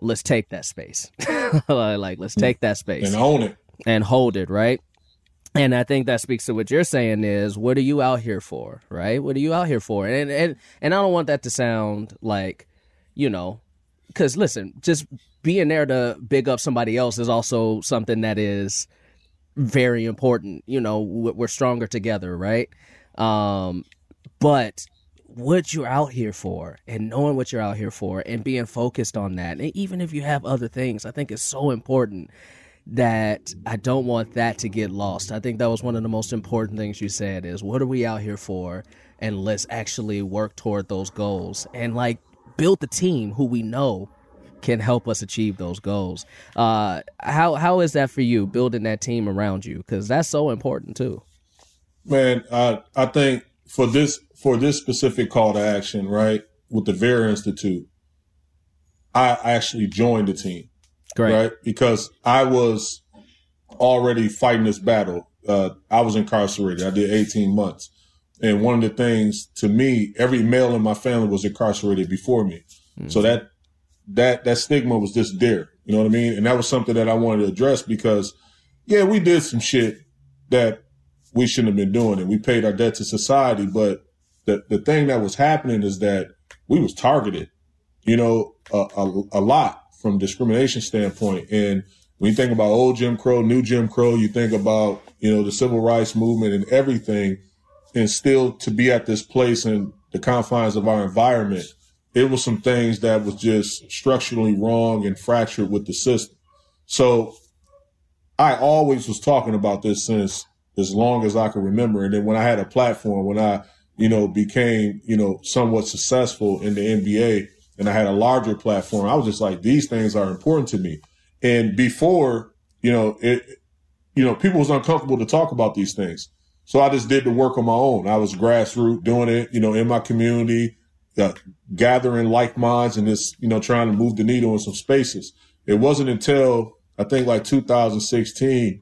Let's take that space. like, let's take that space And own it. and hold it, right? And I think that speaks to what you're saying is what are you out here for, right? What are you out here for? And and and I don't want that to sound like, you know, cuz listen, just being there to big up somebody else is also something that is very important. You know, we're stronger together, right? Um but what you're out here for and knowing what you're out here for and being focused on that. And even if you have other things, I think it's so important that I don't want that to get lost. I think that was one of the most important things you said is what are we out here for? And let's actually work toward those goals and like build the team who we know can help us achieve those goals. Uh, how how is that for you building that team around you? Because that's so important too. Man, I I think for this for this specific call to action, right, with the Vera Institute, I actually joined the team, Great. right, because I was already fighting this battle. Uh, I was incarcerated. I did 18 months, and one of the things to me, every male in my family was incarcerated before me, so that that that stigma was just there. You know what I mean? And that was something that I wanted to address because, yeah, we did some shit that we shouldn't have been doing, and we paid our debt to society. But the the thing that was happening is that we was targeted, you know, a, a, a lot from discrimination standpoint. And when you think about old Jim Crow, new Jim Crow, you think about you know the civil rights movement and everything, and still to be at this place in the confines of our environment it was some things that was just structurally wrong and fractured with the system. So I always was talking about this since as long as I can remember. And then when I had a platform, when I, you know, became, you know, somewhat successful in the NBA and I had a larger platform, I was just like, these things are important to me. And before, you know, it, you know, people was uncomfortable to talk about these things. So I just did the work on my own. I was grassroots doing it, you know, in my community, uh, gathering like minds and just, you know, trying to move the needle in some spaces. It wasn't until I think like 2016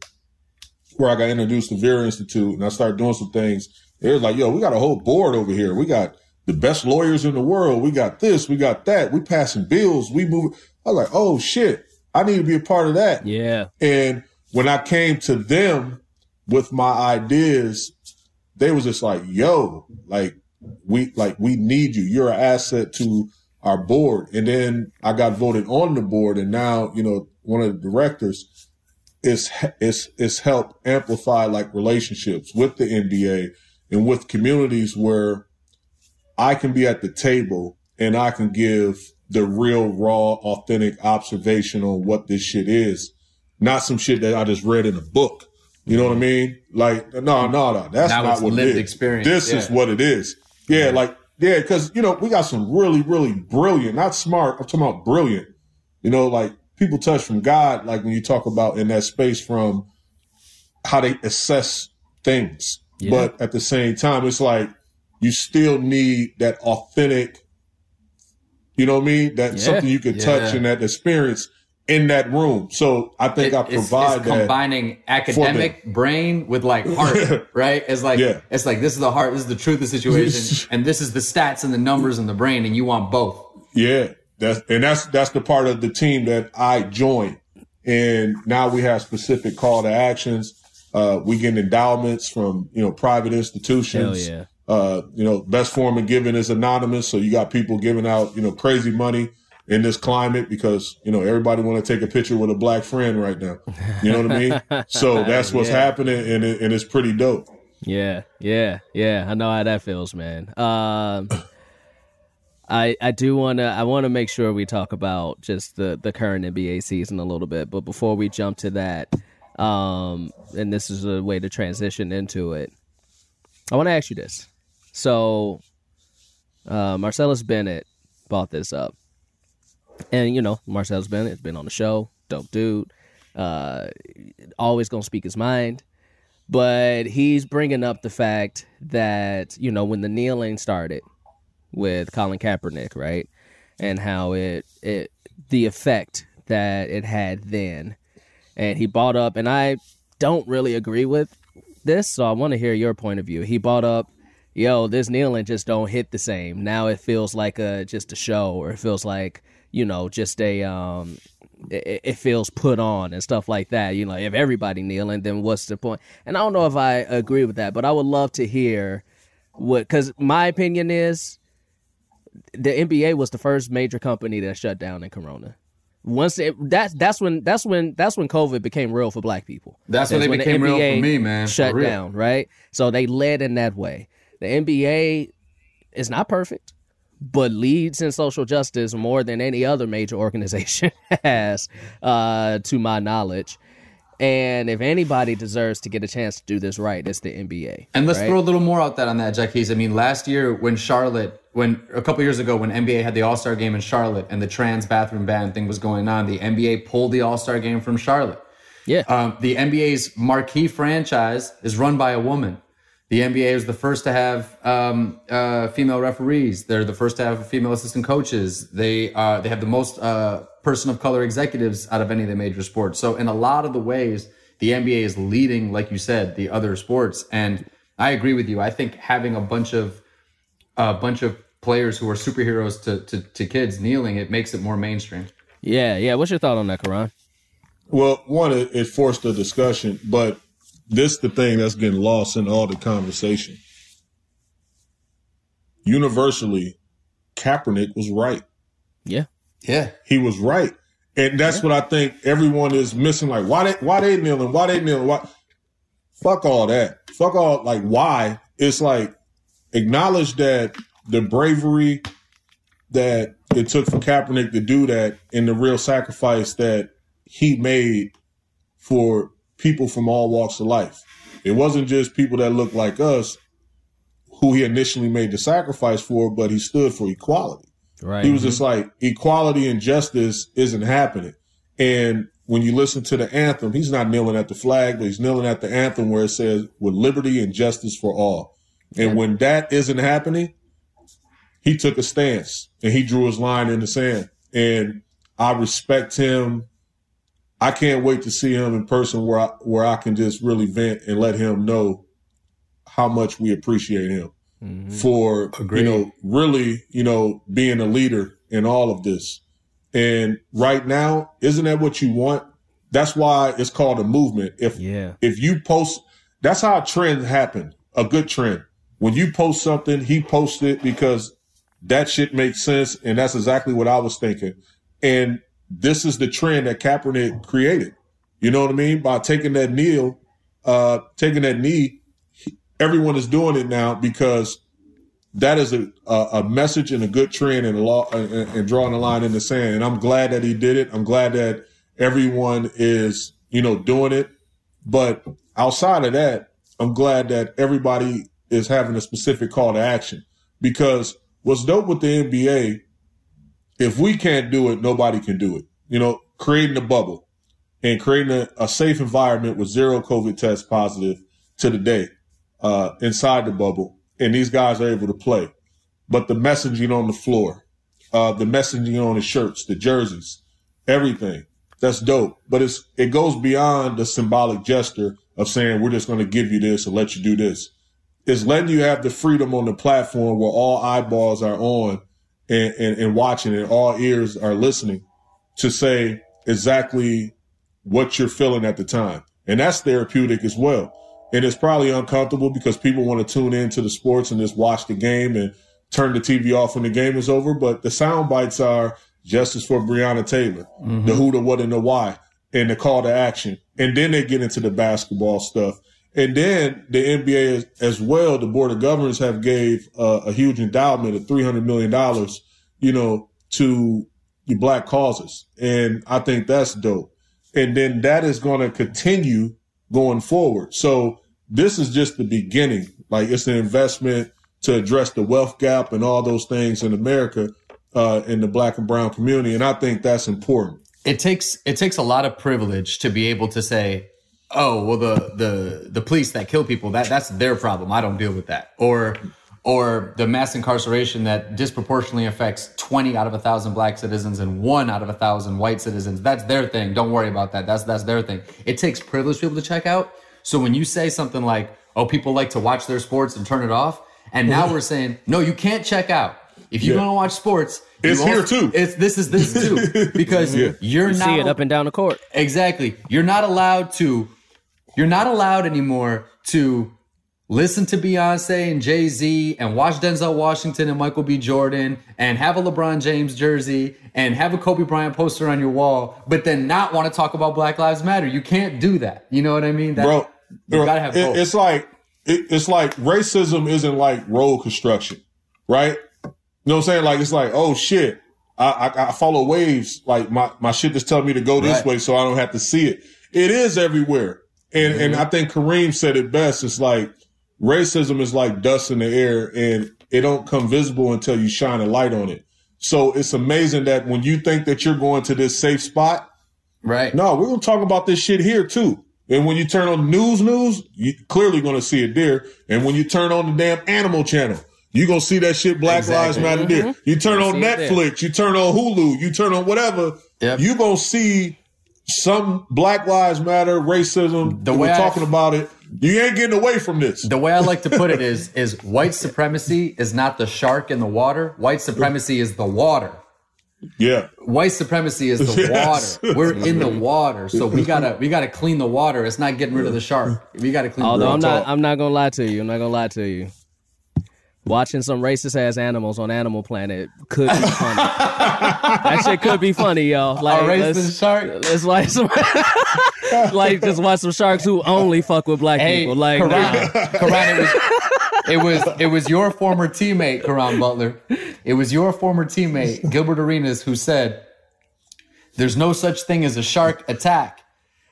where I got introduced to Vera Institute and I started doing some things. It was like, yo, we got a whole board over here. We got the best lawyers in the world. We got this, we got that. We passing bills. We move. I was like, oh shit, I need to be a part of that. Yeah. And when I came to them with my ideas, they was just like, yo, like we like we need you. You're an asset to our board. And then I got voted on the board and now, you know, one of the directors is is is help amplify like relationships with the NBA and with communities where I can be at the table and I can give the real raw authentic observation on what this shit is not some shit that I just read in a book. You know what I mean? Like, no, no, no, that's Now not what it lived is. experience, This is what it is. Yeah, like, yeah, because you know we got some really, really brilliant, not smart. I'm talking about brilliant. You know, like people touch from God. Like when you talk about in that space from how they assess things, Yeah. but at the same time, it's like you still need that authentic. You know what I mean? That Yeah. something you can touch and that experience in that room. So I think I It- it's, provide it's that. combining academic brain with like heart, right? It's like Yeah. it's like this is the heart, this is the truth of the situation, and this is the stats and the numbers and the brain, and you want both. Yeah, that's and that's that's the part of the team that I joined. And now we have specific call to actions. Uh, we get endowments from you know private institutions. Hell yeah. Uh, you know, best form of giving is anonymous. So you got people giving out you know crazy money in this climate because you know everybody want to take a picture with a black friend right now. You know what I mean? So that's what's Yeah. happening, and it, and it's pretty dope. Yeah, yeah, yeah. I know how that feels, man. Um, I I do want to I want to make sure we talk about just the the current NBA season a little bit, but before we jump to that, um, and this is a way to transition into it. I want to ask you this. So, uh, Martellus Bennett bought this up, and you know Martellus Bennett has been on the show, dope dude, uh, always gonna speak his mind but he's bringing up the fact that you know when the kneeling started with Colin Kaepernick, right, and how it it the effect that it had then, and he brought up, and I don't really agree with this, so I want to hear your point of view. He brought up, yo, this kneeling just don't hit the same. Now it feels like a just a show, or it feels like you know just a um it, it feels put on and stuff like that. You know, if everybody kneeling, then what's the point? And I don't know if I agree with that, but I would love to hear what because my opinion is the NBA was the first major company that shut down in Corona. Once it, that's that's when that's when that's when COVID became real for Black people. That's when it the became real for me, man, Shut down, right? So they led in that way. The NBA is not perfect, but leads in social justice more than any other major organization has, uh, to my knowledge. And if anybody deserves to get a chance to do this right, it's the NBA. And let's right? throw a little more out that on that, Jackies. I mean, last year when Charlotte, when a couple years ago when NBA had the All Star game in Charlotte and the trans bathroom ban thing was going on, the NBA pulled the All Star game from Charlotte. yeah, Um, the NBA's marquee franchise is run by a woman. The NBA is the first to have um, uh, female referees. They're the first to have female assistant coaches. They uh, they have the most uh, person of color executives out of any of the major sports. So in a lot of the ways, the NBA is leading, like you said, the other sports. And I agree with you. I think having a bunch of a bunch of players who are superheroes to, to, to kids kneeling, it makes it more mainstream. Yeah, yeah. What's your thought on that, Caron? Well, one, it, it forced a discussion, but this the thing that's getting lost in all the conversation. Universally, Kaepernick was right. Yeah. Yeah. He was right. And that's what I think everyone is missing. Like, why they why they kneeling? Why they kneeling? Why fuck all that. Fuck all like why. It's like acknowledge that the bravery that it took for Kaepernick to do that and the real sacrifice that he made for people from all walks of life. It wasn't just people that looked like us who he initially made the sacrifice for, but he stood for equality. Right. He was just mm-hmm. like, equality and justice isn't happening. And when you listen to the anthem, he's not kneeling at the flag, but he's kneeling at the anthem where it says, with liberty and justice for all. And when that isn't happening, he took a stance and he drew his line in the sand. And I respect him. I can't wait to see him in person where I, where I can just really vent and let him know how much we appreciate him mm-hmm. for Agreed. you know really you know being a leader in all of this. And right now, isn't that what you want? That's why it's called a movement. If Yeah. if you post, that's how trends happen. A good trend. When you post something, he posts it because that shit makes sense, and that's exactly what I was thinking. And this is the trend that Kaepernick created. You know what I mean? By taking that kneel, uh, taking that knee, everyone is doing it now because that is a, a, message and a good trend and a law and, and drawing a line in the sand. And I'm glad that he did it. I'm glad that everyone is, you know, doing it. But outside of that, I'm glad that everybody is having a specific call to action because what's dope with the NBA, if we can't do it, nobody can do it. You know, creating a bubble and creating a, a safe environment with zero COVID test positive to the day uh, inside the bubble, and these guys are able to play. But the messaging on the floor, uh, the messaging on the shirts, the jerseys, everything, that's dope. But it's it goes beyond the symbolic gesture of saying we're just going to give you this and let you do this. It's letting you have the freedom on the platform where all eyeballs are on and, and, and watching and all ears are listening to say exactly what you're feeling at the time. And that's therapeutic as well. And it's probably uncomfortable because people want to tune into the sports and just watch the game and turn the TV off when the game is over. But the sound bites are justice for Breonna Taylor, mm-hmm. the who, the what, and the why, and the call to action. And then they get into the basketball stuff. And then the NBA as, as well, the board of governors have gave uh, a huge endowment of $300 million, you know, to the black causes. And I think that's dope. And then that is going to continue going forward. So this is just the beginning. Like it's an investment to address the wealth gap and all those things in America, uh, in the black and brown community. And I think that's important. it takes it takes a lot of privilege to be able to say oh well the the the police that kill people that that's their problem. I don't deal with that. Or or the mass incarceration that disproportionately affects 20 out of a thousand black citizens and one out of a thousand white citizens. That's their thing. Don't worry about that. That's that's their thing. It takes privileged people to check out. So when you say something like oh people like to watch their sports and turn it off and now mm-hmm. we're saying no you can't check out. If you Yeah. don't watch sports It's here too. it's this is this too. Because you're You not see it up and down the court. Exactly. You're not allowed to you're not allowed anymore to listen to Beyonce and Jay-Z and watch Denzel Washington and Michael B. Jordan and have a LeBron James jersey and have a Kobe Bryant poster on your wall, but then not want to talk about Black Lives Matter. You can't do that. You know what I mean? That, bro. you gotta have it- it's like it, it's like racism isn't like road construction, right? You know what I'm saying? Like it's like, oh shit, I, I, I follow waves. Like my my shit just telling me to go this Right. way, so I don't have to see it. It is everywhere, and and Mm-hmm. I think Kareem said it best. It's like racism is like dust in the air, and it don't come visible until you shine a light on it. So it's amazing that when you think that you're going to this safe spot, right. no, we're gonna talk about this shit here too. And when you turn on news, news, you clearly going to see it there. And when you turn on the damn Animal Channel, you going to see that shit Black Lives Matter there. You turn on it there. Netflix, you turn on Hulu, you turn on whatever, Yep. you going to see some Black Lives Matter, racism. The we're way I- talking about it. You ain't getting away from this. The way I like to put it is is white supremacy is not the shark in the water. White supremacy is the water. yeah. White supremacy is the Yes. water. We're in the water, so we gotta we gotta clean the water. It's not getting rid of the shark. We gotta clean. Although the I'm water. not, I'm not gonna lie to you. I'm not gonna lie to you. Watching some racist ass animals on Animal Planet could be funny. that shit could be funny, y'all. Like, A racist shark. let's watch some, like just watch some sharks who only fuck with black Hey, people. Like, Caron, Caron, it was it was it was your former teammate, Caron Butler. It was your former teammate, Gilbert Arenas, who said, "There's no such thing as a shark attack.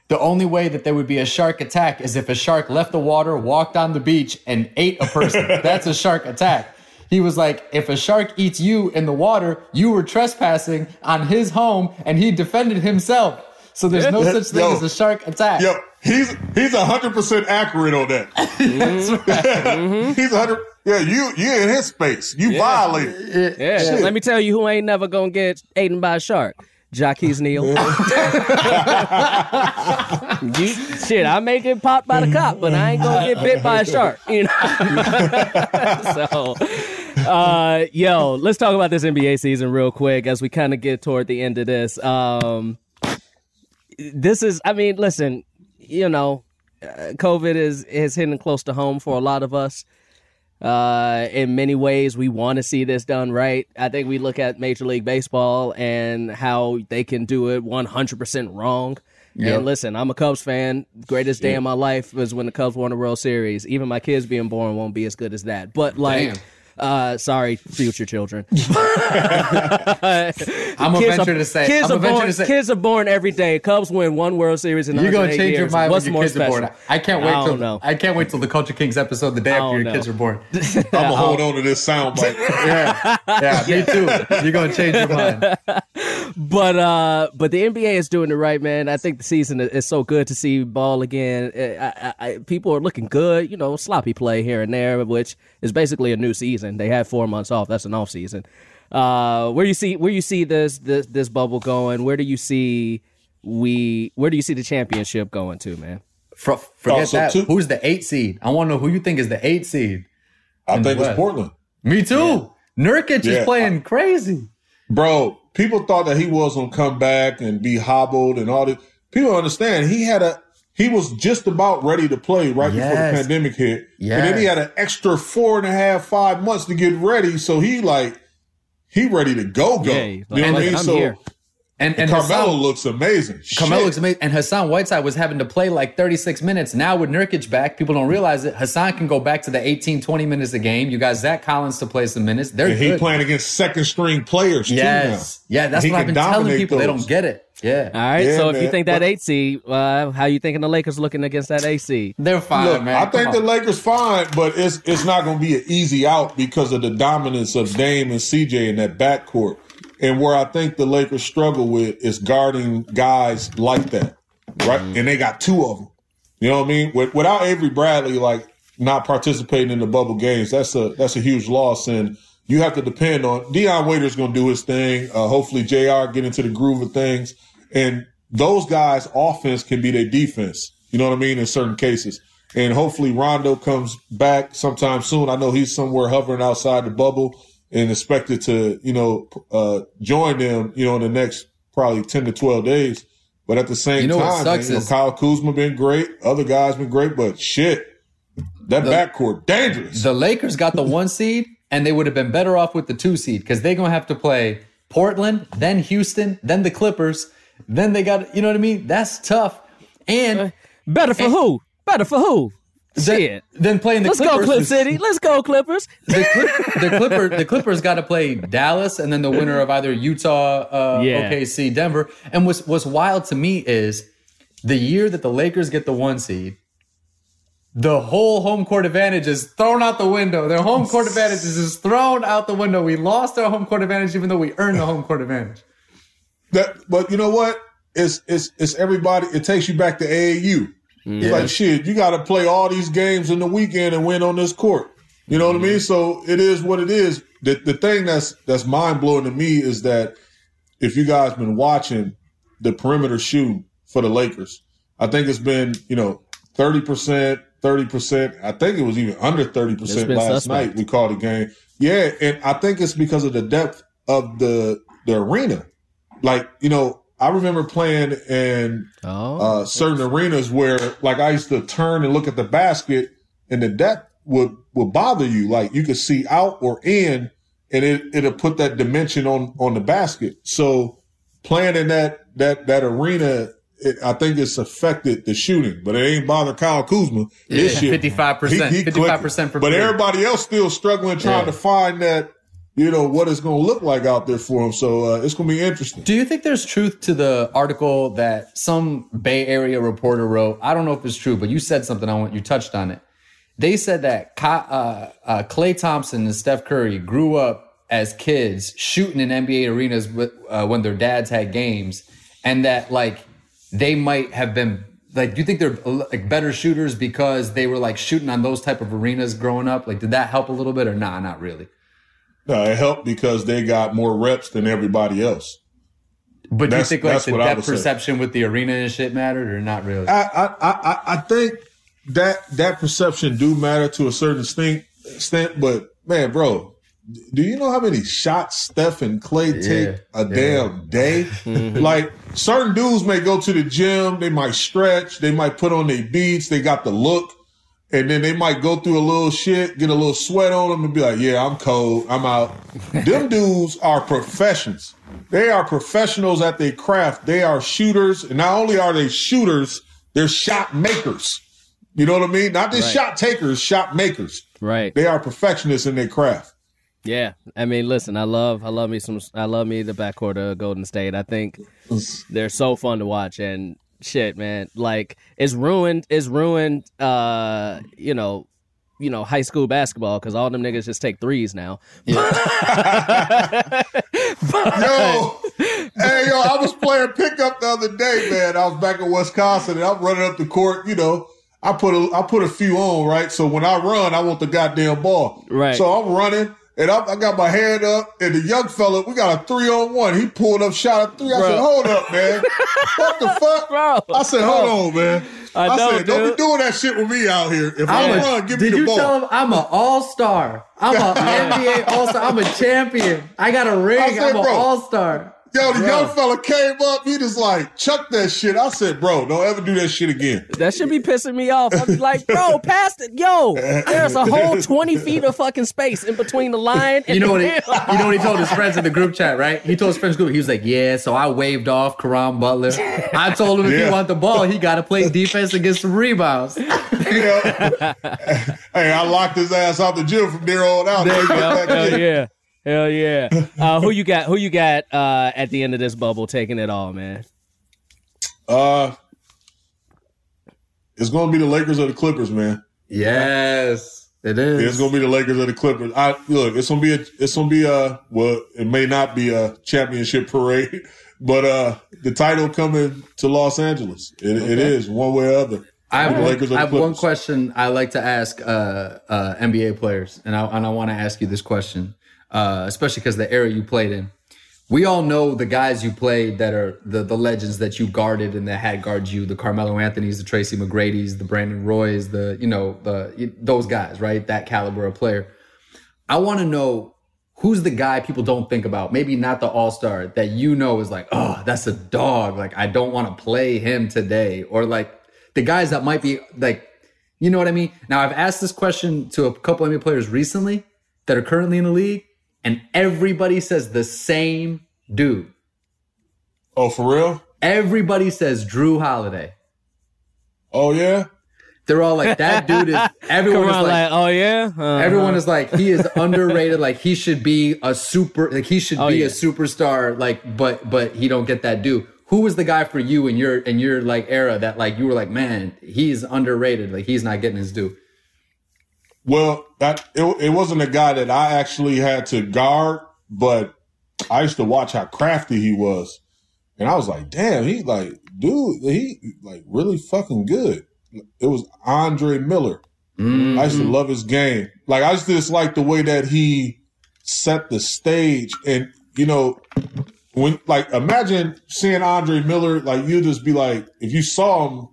The only way that there would be a shark attack is if a shark left the water, walked on the beach, and ate a person. That's a shark attack." He was like, if a shark eats you in the water, you were trespassing on his home and he defended himself. So there's no such thing Yo. as a shark attack. Yo, he's he's hundred percent accurate on that. Mm-hmm. he's hundred. Yeah, you you in his space. You violated. yeah, Shit. let me tell you who ain't never gonna get eaten by a shark. Jacques Neal. you, shit, I may get popped by the cop, but I ain't gonna get bit by a shark. You know. so, uh, yo, let's talk about this NBA season real quick as we kind of get toward the end of this. Um, this is, I mean, listen, you know, uh, COVID is is hitting close to home for a lot of us. Uh, in many ways, we want to see this done right. I think we look at Major League Baseball and how they can do it 100% wrong. Yep. And listen, I'm a Cubs fan. Greatest day of my life was when the Cubs won the World Series. Even my kids being born won't be as good as that. But like, Damn. Uh, sorry, future children. I'm gonna Kids venture are, to say. kids I'm are born. to say. Kids are born every day. Cubs win one World Series in You're gonna 108 change your mind What's when your kids special? are born. I can't wait I till don't know. I can't wait till the Culture Kings episode the day after your know. kids are born. I'm gonna hold on to this soundbite. Yeah, yeah, me too. You're gonna change your mind. But uh, but the NBA is doing it right, man. I think the season is- is so good to see ball again. I, I, I, people are looking good. You know, sloppy play here and there, which is basically a new season. They had four months off. That's an off season. Uh, where you see where you see this this this bubble going? Where do you see we? Where do you see the championship going to, man? For, forget Oh, so that. two- Who's the eight seed? I want to know who you think is the eight seed. I think it's Portland. Me too. Nurkic Yeah. is playing crazy. Bro, people thought that he was gonna come back and be hobbled and all this. People understand he had a he was just about ready to play right before the pandemic hit. And then he had an extra four and a half, five months to get ready. So he like he ready to go go. Yeah, you know what I mean? I'm So here. And and Carmelo Hassan, looks amazing. Carmelo Shit. looks amazing. And Hassan Whiteside was having to play like 36 minutes. Now with Nurkic back, people don't realize it. Hassan can go back to the 18, 20 minutes a game. You got Zach Collins to play some minutes. They're and he good. playing against second string players too Yes. now. Yeah, that's He what I've been telling dominate people. They don't get it. Yeah. All right. Yeah, so if you think that But- eight seed, uh, how you thinking the Lakers looking against that eight seed? They're fine, Look, man. I think Come the. Lakers fine, but it's it's not going to be an easy out because of the dominance of Dame and CJ in that backcourt. And where I think the Lakers struggle with is guarding guys like that, right? Mm-hmm. And they got two of them. You know what I mean? With, without Avery Bradley, like not participating in the bubble games, that's a that's a huge loss. And you have to depend on Dion Waiters going to do his thing. Uh, hopefully, Jr. get into the groove of things, and those guys' offense can be their defense. You know what I mean? In certain cases, and hopefully Rondo comes back sometime soon. I know he's somewhere hovering outside the bubble and expected to, you know, uh, join them, you know, in the next probably ten to twelve days. But at the same You know time, man, you know, Kyle Kuzma been great, other guys been great, but shit, that backcourt dangerous. The Lakers got the one seed, and they would have been better off with the two seed because they're gonna have to play Portland, then Houston, then the Clippers. Then they got, you know what I mean? That's tough. And Better for who? Better for who? Shit. then playing the Clippers. Let's go, Clip City. Let's go, Clippers. The, Clip, the Clipper, the Clippers got to play Dallas, and then the winner of either Utah, uh, Yeah. OKC, Denver. And what's what's wild to me is the year that the Lakers get the one seed, the whole home court advantage is thrown out the window. Their home court advantage is just thrown out the window. We lost our home court advantage, even though we earned the home court advantage. That, but you know what? It's it's it's everybody. It takes you back to AAU. It's like shit. You got to play all these games in the weekend and win on this court. You know what I mean? Mm-hmm. So it is what it is. The the thing that's that's mind blowing to me is that if you guys been watching the perimeter shoot for the Lakers, I think it's been you know thirty percent, thirty percent. I think it was even under 30% last suspect. night. We called the game. Yeah, and I think it's because of the depth of the the arena. Like you know, I remember playing in Oh, uh, certain arenas where like I used to turn and look at the basket and the depth would would bother you. Like you could see out or in and it it'll put that dimension on on the basket. So playing in that that that arena, it, I think it's affected the shooting, but it ain't bothered Kyle Kuzma. This Yeah, shit, 55%, he- he 55% for But three. everybody else still struggling trying Yeah. to find that. You know what it's going to look like out there for him. So uh, it's going to be interesting. Do you think there's truth to the article that some Bay Area reporter wrote? I don't know if it's true, but you said something. I want you touched on it. They said that uh, uh, Klay Thompson and Steph Curry grew up as kids shooting in NBA arenas with, uh, when their dads had games, and that like they might have been like. Do you think they're like better shooters because they were like shooting on those type of arenas growing up? Like, did that help a little bit or nah? Not really. No, it helped because they got more reps than everybody else. But do you think like that's the what I would depth say. perception with the arena and shit mattered or not really? I, I, I, I- I think that that perception do matter to a certain extent, extent, but man, bro, do you know how many shots Steph and Klay take a damn day? Mm-hmm. like certain dudes may go to the gym, they might stretch, they might put on their beats, they got the look, and then they might go through a little shit, get a little sweat on them, and be like, "Yeah, I'm cold, I'm out." them dudes are professionals. They are professionals at their craft. They are shooters, and not only are they shooters, they're shot makers. You know what I mean? Not just shot takers, shot makers. right. They are perfectionists in their craft. Yeah, I mean, listen, I love, I love me some, I love me the backcourt of Golden State. I think they're so fun to watch, and shit, man, like it's ruined, it's ruined, uh, you know, you know, high school basketball because all them niggas just take threes now. Yo, hey, yo, I was playing pickup the other day, man. I was back in Wisconsin and I'm running up the court, you know. I put a I put a few on, right? So when I run, I want the goddamn ball. Right. So I'm running and I, I got my hand up and the young fella, we got a three on one. He pulled up, shot a three. I Bro. said, hold up, man. what the fuck? Bro. I said, hold on, man. I know, said, don't dude. be doing that shit with me out here. If I I'm a- run, give me the ball." Did you tell him I'm an all star? I'm an NBA all star. I'm a champion. I got a ring. I said, I'm an all star. Yo, the young fella came up, he just like chuck that shit. I said, bro, don't ever do that shit again. That should be pissing me off. I'm like, bro, past it, yo. There's a whole twenty feet of fucking space in between the line. And You know what? He, you know what he told his friends in the group chat, right? He told his friends group. He was like, "Yeah." So I waved off Caron Butler. I told him if Yeah. he want the ball, he got to play defense against get some rebounds. Yeah. hey, I locked his ass out the gym from there on out. There you go. Back Hell yeah. Hell yeah. Uh, who you got? Who you got uh, at the end of this bubble taking it all, man? Uh, it's going to be the Lakers or the Clippers, man. Yes, it is. It's going to be the Lakers or the Clippers. I look. It's going to be a. It's going to be a. Well, it may not be a championship parade, but uh, the title coming to Los Angeles. It, it is one way or other. I have, one, Lakers I have one question I like to ask uh, uh, NBA players, and I, and I want to ask you this question, uh, especially because the era you played in. We all know the guys you played that are the, the legends that you guarded and that had guarded you, the Carmelo Anthony's, the Tracy McGrady's, the Brandon Roy's, the, you know, the those guys, right? That caliber of player. I want to know who's the guy people don't think about, maybe not the all star that you know is like, oh, that's a dog. Like, I don't want to play him today. Or like the guys that might be like, you know what I mean? Now, I've asked this question to a couple of NBA players recently that are currently in the league, and everybody says the same dude. Oh, for real? Everybody says Jrue Holiday. Oh yeah. They're all like, that dude is, everyone Come is on, like, like, oh yeah. Uh, Everyone is like, he is underrated. Like he should be a super, like he should Oh, be yeah. a superstar. Like, but but he don't get that due. Who was the guy for you in your in your like era that like you were like, man, he's underrated. Like he's not getting his due. Well, that it, it wasn't a guy that I actually had to guard, but I used to watch how crafty he was, and I was like, damn, he like, dude, he like really fucking good. it was Andre Miller. Mm. I used to love his game. Like I just just like the way that he set the stage, and you know, when like imagine seeing Andre Miller, like you just be like, if you saw him,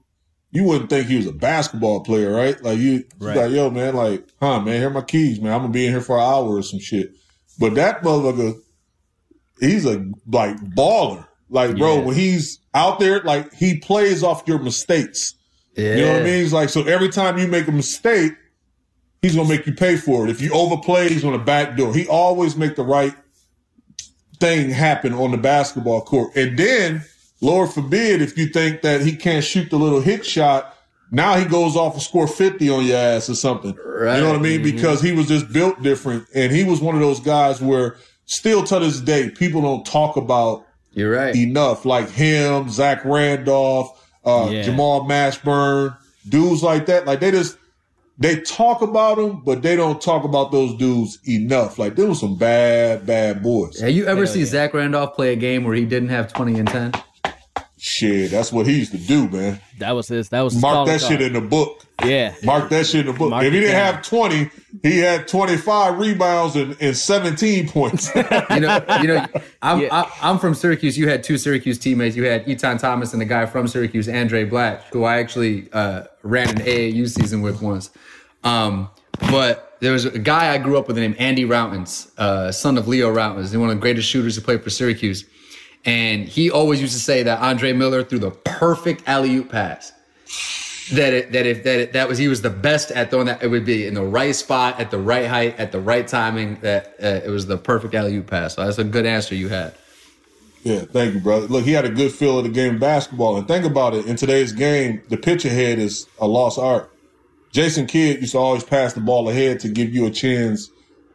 you wouldn't think he was a basketball player, right? Like you, Right. like yo, man, like, huh, man, here are my keys, man. I'm gonna be in here for an hour or some shit. But that motherfucker, he's a like baller. Like, bro, Yeah. when he's out there, like he plays off your mistakes. Yeah. You know what I mean? It's like so every time you make a mistake, he's gonna make you pay for it. If you overplay, he's gonna backdoor. He always make the right thing happen on the basketball court. And then, Lord forbid, if you think that he can't shoot the little hit shot, now he goes off and score 50 on your ass or something. Right. You know what I mean? Because he was just built different. And he was one of those guys where still to this day, people don't talk about You're right. enough. Like him, Zach Randolph, uh, Yeah. Jamal Mashburn, dudes like that. Like they just they talk about them, but they don't talk about those dudes enough. Like there was some bad, bad boys. Have you ever seen Zach Randolph play a game where he didn't have 20 and 10? Shit, that's what he used to do, man. That was his. That was his Mark calling that shit in the book. Yeah. Mark that shit in the book. Mark if he didn't down. have 20, he had 25 rebounds and, and 17 points. You know, you know, I'm Yeah. I, I'm from Syracuse. You had two Syracuse teammates. You had Etan Thomas and the guy from Syracuse, Andre Black, who I actually uh, ran an AAU season with once. Um, but there was a guy I grew up with named Andy Rautins, uh, son of Leo Rautins, He's one of the greatest shooters who played for Syracuse. And he always used to say that Andre Miller threw the perfect alley oop pass. That it, that if that it, that was he was the best at throwing that it would be in the right spot at the right height at the right timing that uh, it was the perfect alley oop pass. So that's a good answer you had. Yeah, thank you, brother. Look, he had a good feel of the game of basketball. And think about it, in today's game, the pitch ahead is a lost art. Jason Kidd used to always pass the ball ahead to give you a chance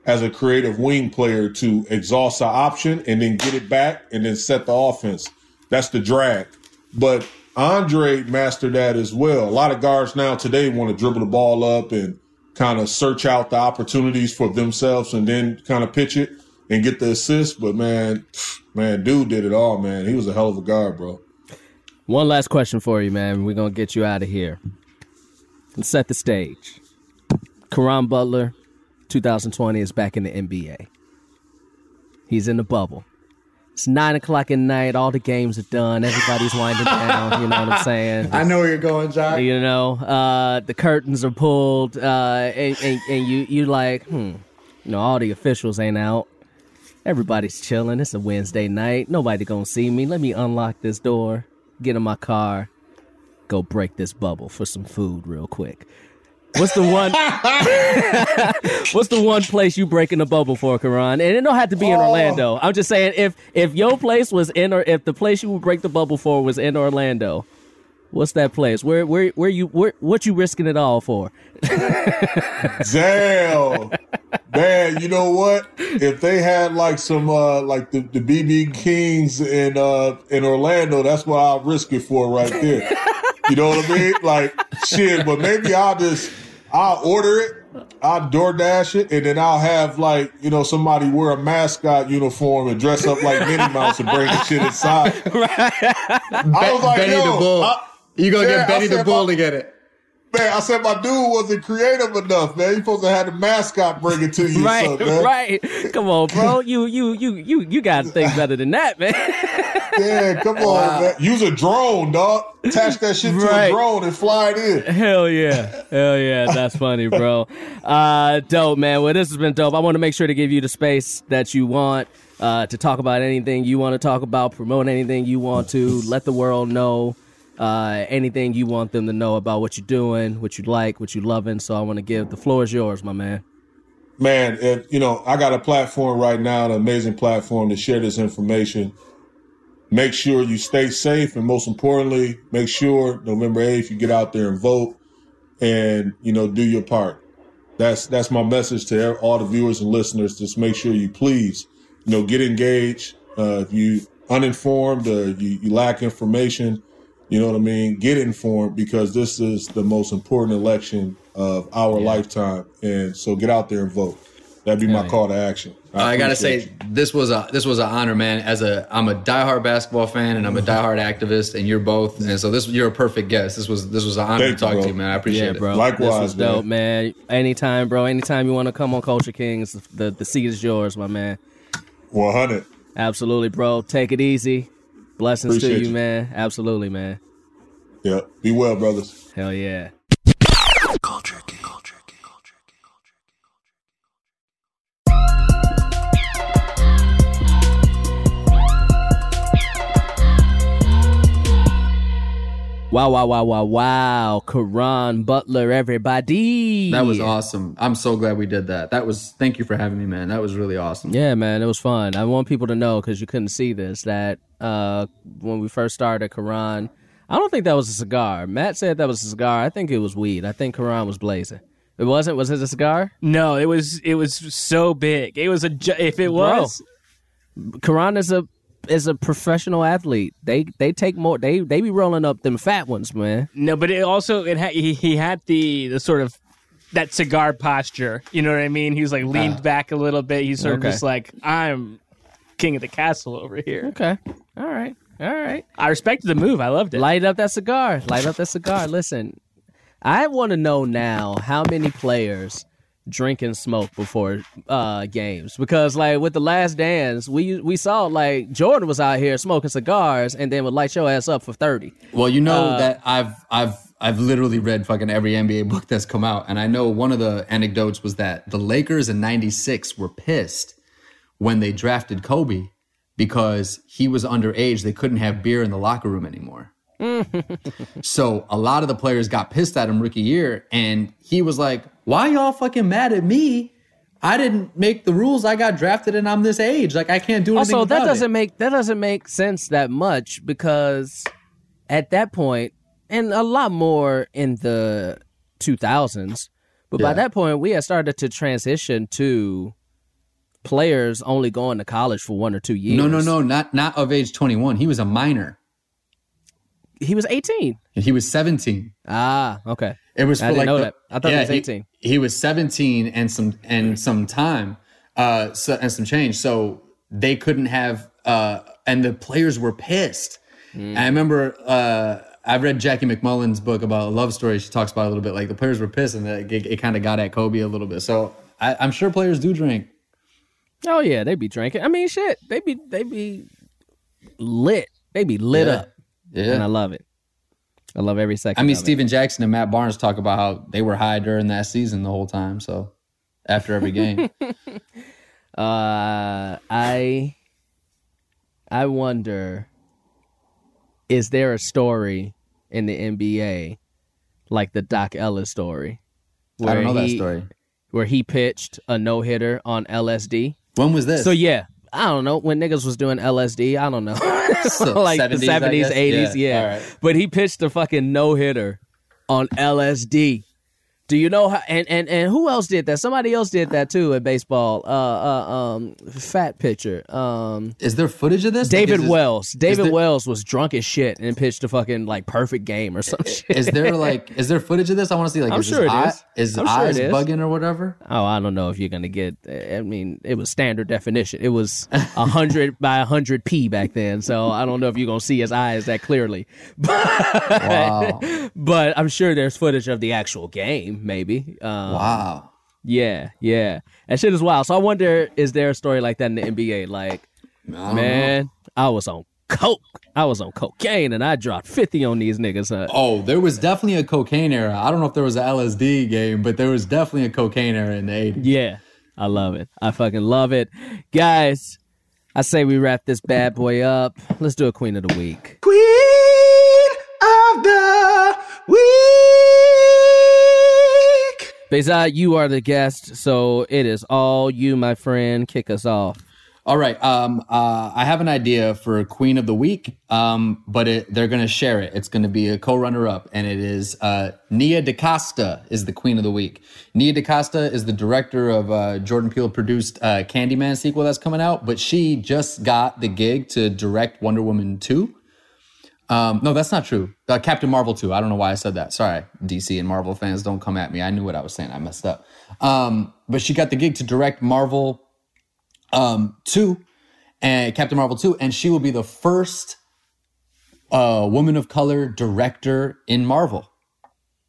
as a creative wing player to exhaust the option and then get it back and then set the offense. That's the drag. But Andre mastered that as well. A lot of guards now today want to dribble the ball up and kind of search out the opportunities for themselves and then kind of pitch it and get the assist. But man, man, dude did it all, man. He was a hell of a guard, bro. One last question for you, man. We're gonna get you out of here. Let's set the stage. Caron Butler, 2020 is back in the NBA. He's in the bubble. It's nine o'clock at night. All the games are done. Everybody's winding down. You know what I'm saying? I know where you're going, Jock. You know, uh, the curtains are pulled, uh, and, and, and you you like, hmm, you know, all the officials ain't out. Everybody's chilling. It's a Wednesday night. Nobody gonna see me. Let me unlock this door, get in my car, go break this bubble for some food real quick. What's the one? what's the one place you breaking the bubble for, Caron? And it don't have to be in Orlando. I'm just saying, if if your place was in, or if the place you would break the bubble for was in Orlando, what's that place? Where where where you where, what you risking it all for? Damn. Man, you know what? If they had like some uh like the, the BB Kings in uh in Orlando, that's what I'll risk it for right there. You know what I mean? Like shit, but maybe I'll just I'll order it, I'll DoorDash it, and then I'll have like, you know, somebody wear a mascot uniform and dress up like Minnie Mouse and bring the shit inside. I was like, Benny yo, the Bull. I- you gonna Yeah, get Benny the Bull my- to get it. Man, I said my dude wasn't creative enough, man. You supposed to have the mascot bring it to you, Right, something, man. right. Come on, bro. You you you you you got to think better than that, man. Yeah, come on, man. Use a drone, dog. Attach that shit to a drone and fly it in. Hell yeah. Hell yeah. That's funny, bro. Uh, dope, man. Well, this has been dope. I want to make sure to give you the space that you want uh, to talk about anything you want to talk about, promote anything you want to, let the world know uh, anything you want them to know about what you're doing, what you like, what you loving. So I want to give the floor is yours, my man. Man, if, you know, I got a platform right now, an amazing platform to share this information. Make sure you stay safe, and most importantly, make sure November eighth you get out there and vote, and you know do your part. That's that's my message to all the viewers and listeners. Just make sure you please, you know, get engaged. Uh, if you uninformed or you, you lack information, you know what I mean. Get informed because this is the most important election of our lifetime, and so get out there and vote. That'd be my yeah. call to action. I gotta say you. this was a this was an honor, man. As a I'm a diehard basketball fan and I'm a diehard activist, and you're both, and so this you're a perfect guest. This was this was an honor Thank to talk you, to you, man. I appreciate Yeah, it. bro. Likewise, this was man. dope, man. Anytime, bro. Anytime you want to come on Culture Kings, the the seat is yours, my man. 100. Absolutely, bro. Take it easy. Blessings to you, you. man. Absolutely, man. Yeah. Be well, brothers. Hell yeah. Culture Wow, wow, wow, wow, wow. Caron Butler, everybody. That was awesome. I'm so glad we did that. That was thank you for having me, man. That was really awesome. Yeah, man, it was fun. I want people to know because you couldn't see this that uh, when we first started Caron, I don't think that was a cigar. Matt said that was a cigar. I think it was weed. I think Caron was blazing. It wasn't. Was it a cigar? No, it was it was so big. It was a if it was Caron is a is a professional athlete. They they take more. They they be rolling up them fat ones, man. no, but it also it had he, he had the the sort of that cigar posture. You know what I mean? He was like leaned uh, back a little bit. He's sort Okay. of just like I'm king of the castle over here. Okay. All right. All right. I respected the move. I loved it. Light up that cigar. Light up that cigar. Listen, I want to know now how many players drink and smoke before uh, games because, like, with the Last Dance, we we saw like Jordan was out here smoking cigars and then would light your ass up for thirty. Well, you know Uh, that I've I've I've literally read fucking every NBA book that's come out, and I know one of the anecdotes was that the Lakers in '96 were pissed when they drafted Kobe because he was underage. They couldn't have beer in the locker room anymore. so a lot of the players got pissed at him rookie year, and he was like, "Why y'all fucking mad at me? I didn't make the rules. I got drafted, and I'm this age. Like I can't do anything." Also, that doesn't it. make that doesn't make sense that much because at that point, and a lot more in the two thousands, but by that point, we had started to transition to players only going to college for one or two years. No, no, no, not not of age 21. He was a minor. He was eighteen. And he was 17. Ah, okay. It was I for like know the- that. I thought he was 18. He, he was 17 and some and some time uh so, and some change. So they couldn't have uh and the players were pissed. Mm. I remember uh I've read Jackie MacMullan's book about a love story. She talks about it a little bit. Like the players were pissed, and that it, it kind of got at Kobe a little bit. So I, I'm sure players do drink. Oh yeah, they be drinking. I mean, shit, they be they be lit. They be lit Yeah. up, and I love it. I love every second. I mean, of it. Stephen Jackson and Matt Barnes talk about how they were high during that season the whole time. So after every game, Uh, I I wonder is there a story in the NBA like the Doc Ellis story? I don't know that story. Where he pitched a no hitter on LSD. When was this? So yeah, I don't know when niggas was doing LSD. I don't know, like 70s, the seventies, eighties. Yeah, Yeah, right. but he pitched a fucking no hitter on LSD. Do you know how? And, and and who else did that? Somebody else did that too in baseball. Uh, uh um, fat pitcher. Um, Is there footage of this? Like, David this- Wells. David there- Wells was drunk as shit and pitched a fucking like perfect game or some shit. Is there like is there footage of this? I want to see like I'm is sure it eye, is. is his I'm sure eyes it is. bugging or whatever? Oh, I don't know if you're gonna get. I mean, it was standard definition. It was a hundred by a hundred p back then, so I don't know if you're gonna see his eyes that clearly. Wow. But I'm sure there's footage of the actual game, maybe. Um, wow. Yeah, yeah, that shit is wild. So I wonder, is there a story like that in the NBA? Like, I don't man, I was on coke, I was on cocaine, and I dropped fifty on these niggas. Huh? Oh, there was definitely a cocaine era. I don't know if there was an LSD game, but there was definitely a cocaine era in the 80s. Yeah, I love it. I fucking love it, guys. I say we wrap this bad boy up. Let's do a queen of the week. Queen of the week. Behzad, you are the guest, so it is all you, my friend. Kick us off. All right. Um, uh, I have an idea for Queen of the Week, um, but it, they're going to share it. It's going to be a co-runner-up, and it is uh, Nia DaCosta is the Queen of the Week. Nia DaCosta is the director of uh, Jordan Peele-produced uh, Candyman sequel that's coming out, but she just got the gig to direct Wonder Woman 2. Um, no, that's not true. Uh, Captain Marvel 2. I don't know why I said that. Sorry, DC and Marvel fans, don't come at me. I knew what I was saying. I messed up. Um, but she got the gig to direct Marvel um, 2 and Captain Marvel 2, and she will be the first uh, woman of color director in Marvel.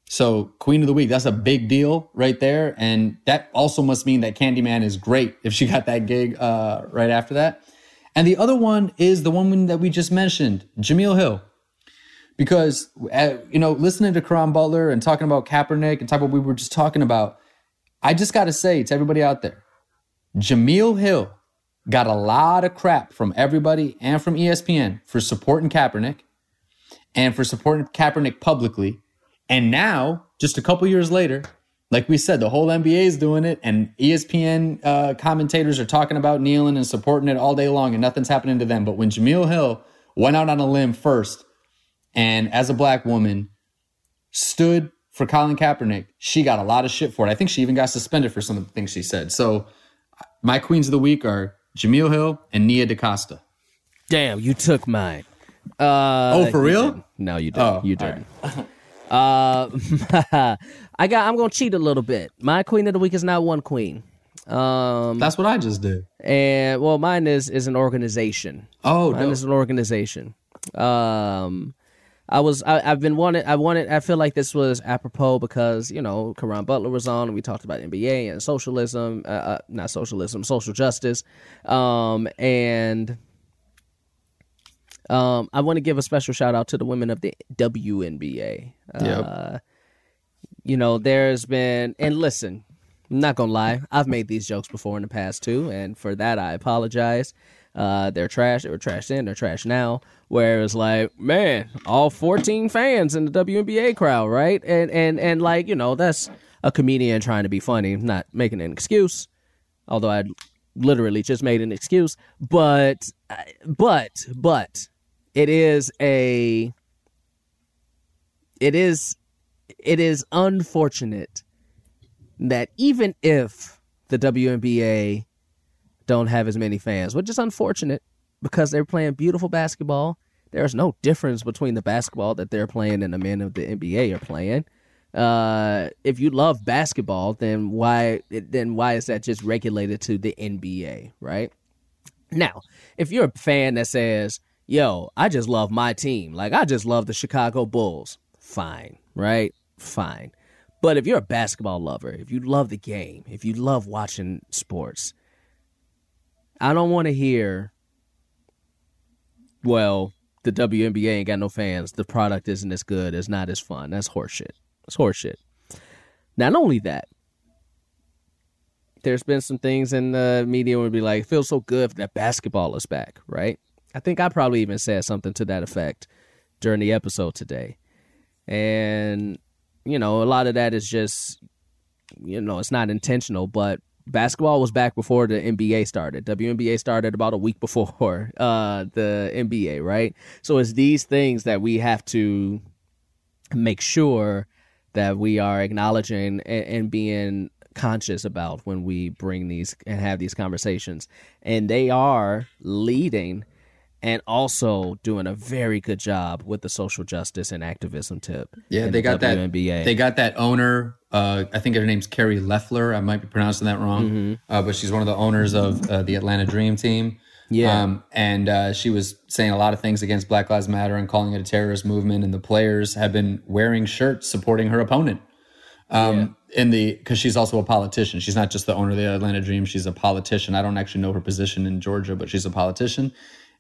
So, Queen of the Week, that's a big deal right there. And that also must mean that Candyman is great if she got that gig uh, right after that. And the other one is the woman that we just mentioned, Jemele Hill. Because, uh, you know, listening to Caron Butler and talking about Kaepernick and about what we were just talking about, I just got to say to everybody out there, Jemele Hill got a lot of crap from everybody and from ESPN for supporting Kaepernick and for supporting Kaepernick publicly. And now, just a couple years later, like we said, the whole NBA is doing it, and ESPN uh, commentators are talking about kneeling and supporting it all day long, and nothing's happening to them. But when Jemele Hill went out on a limb first, and as a black woman stood for Colin Kaepernick, she got a lot of shit for it. I think she even got suspended for some of the things she said. So, my queens of the week are Jemele Hill and Nia DaCosta. Damn, you took mine. Uh, Oh, for real? didn't. No, you didn't. Oh, you didn't. uh, I got. I'm gonna cheat a little bit. My queen of the week is not one queen. Um, That's what I just did. and well, mine is is an organization. Oh, Mine dope. is an organization. Um, I was I, I've been wanted I wanted I feel like this was apropos because you know Caron Butler was on and we talked about NBA and socialism, uh, uh, not socialism, social justice, um, and um, I want to give a special shout out to the women of the WNBA. Uh, you know, there's been and listen, I'm not gonna lie, I've made these jokes before in the past too, and for that I apologize. Uh, they're trash. They were trash then. They're trash now. Where it's like, man, all 14 fans in the WNBA crowd, right? And and and like, you know, that's a comedian trying to be funny, not making an excuse. Although I literally just made an excuse, but but but it is a it is it is unfortunate that even if the WNBA don't have as many fans, which is unfortunate because they're playing beautiful basketball. There's no difference between the basketball that they're playing and the men of the NBA are playing. Uh, if you love basketball, then why then why is that just regulated to the NBA, right? Now, if you're a fan that says, "Yo, I just love my team. Like I just love the Chicago Bulls." Fine, right? Fine. But if you're a basketball lover, if you love the game, if you love watching sports, I don't want to hear, well, the WNBA ain't got no fans. The product isn't as good. It's not as fun. That's horseshit. It's horseshit. Not only that, there's been some things in the media where it'd be like, it feels so good that basketball is back, right? I think I probably even said something to that effect during the episode today. And, you know, a lot of that is just, you know, it's not intentional, but basketball was back before the NBA started. WNBA started about a week before uh, the NBA, right? So it's these things that we have to make sure that we are acknowledging and, and being conscious about when we bring these and have these conversations. And they are leading and also doing a very good job with the social justice and activism tip. Yeah, they the got that. WNBA. They got that owner. Uh, I think her name's Carrie Loeffler. I might be pronouncing that wrong, Mm-hmm. uh, but she's one of the owners of uh, the Atlanta Dream Team. Yeah. um, and uh, she was saying a lot of things against Black Lives Matter and calling it a terrorist movement. And the players have been wearing shirts supporting her opponent. Um, in the because she's also a politician. She's not just the owner of the Atlanta Dream. She's a politician. I don't actually know her position in Georgia, but she's a politician.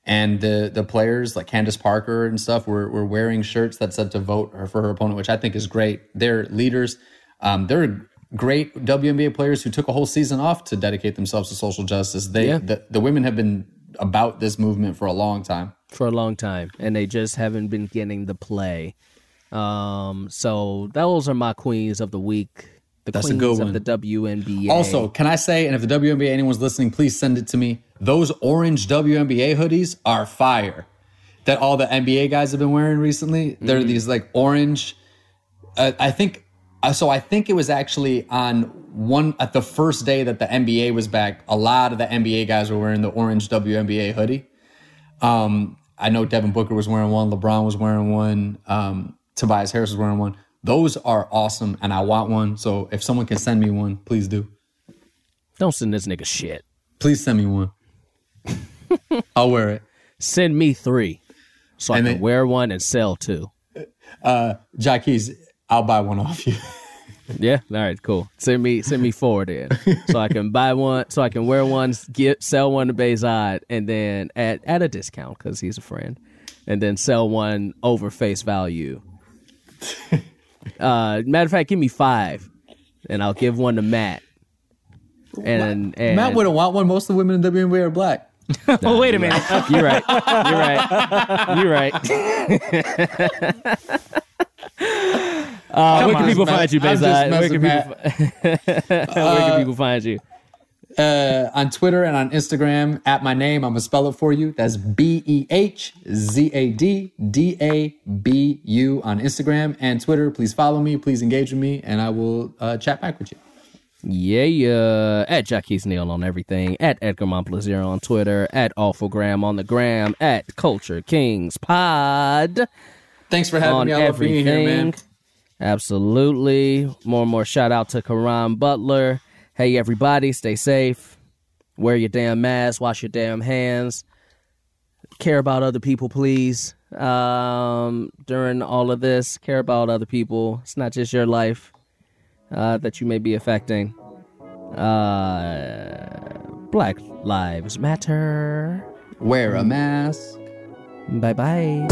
And the the players like Candace Parker and stuff were were wearing shirts that said to vote her for her opponent, which I think is great. They're leaders. Um, they're great WNBA players who took a whole season off to dedicate themselves to social justice. They Yeah. the, the women have been about this movement for a long time. for a long time, and they just haven't been getting the play. Um, so those are my queens of the week. The That's a queens good of the WNBA. Also, can I say, and if the WNBA anyone's listening, please send it to me. Those orange WNBA hoodies are fire. That all the NBA guys have been wearing recently. They're Mm-hmm. these like orange. Uh, I think. Uh, so I think it was actually on one at the first day that the NBA was back. A lot of the NBA guys were wearing the orange WNBA hoodie. Um, I know Devin Booker was wearing one, LeBron was wearing one, um, Tobias Harris was wearing one. Those are awesome, and I want one. So if someone can send me one, please do. Don't send this nigga shit. Please send me one. I'll wear it. Send me three, so I can then- wear one and sell two. Uh, Jackie's, I'll buy one off you. Yeah. All right. Cool. Send me send me four then, so I can buy one, so I can wear one, get sell one to Behzad, and then at at a discount because he's a friend, and then sell one over face value. uh, matter of fact, give me five, and I'll give one to Matt. And and Matt wouldn't want one. Most of the women in WNBA are black. oh, wait a minute. You're right. You're right. You're right. uh, where can on, people Matt. find you, I'm just Behzad? Where can people? where can people find you? Uh, on Twitter and on Instagram at my name. I'm gonna spell it for you. That's B E H Z A D D A B U on Instagram and Twitter. Please follow me. Please engage with me, and I will uh, chat back with you. Yeah, yeah. At Jackie's Neal on everything. At Edgar Montplaisir on Twitter. At Awfulgram on the gram. At Culture Kings Pod Thanks for having on me. I love being here, man. Absolutely. More and more shout out to Caron Butler. Hey, everybody, stay safe. Wear your damn mask. Wash your damn hands. Care about other people, please. Um, during all of this, care about other people. It's not just your life uh, that you may be affecting. Uh, Black Lives Matter. Wear a mask. Bye bye.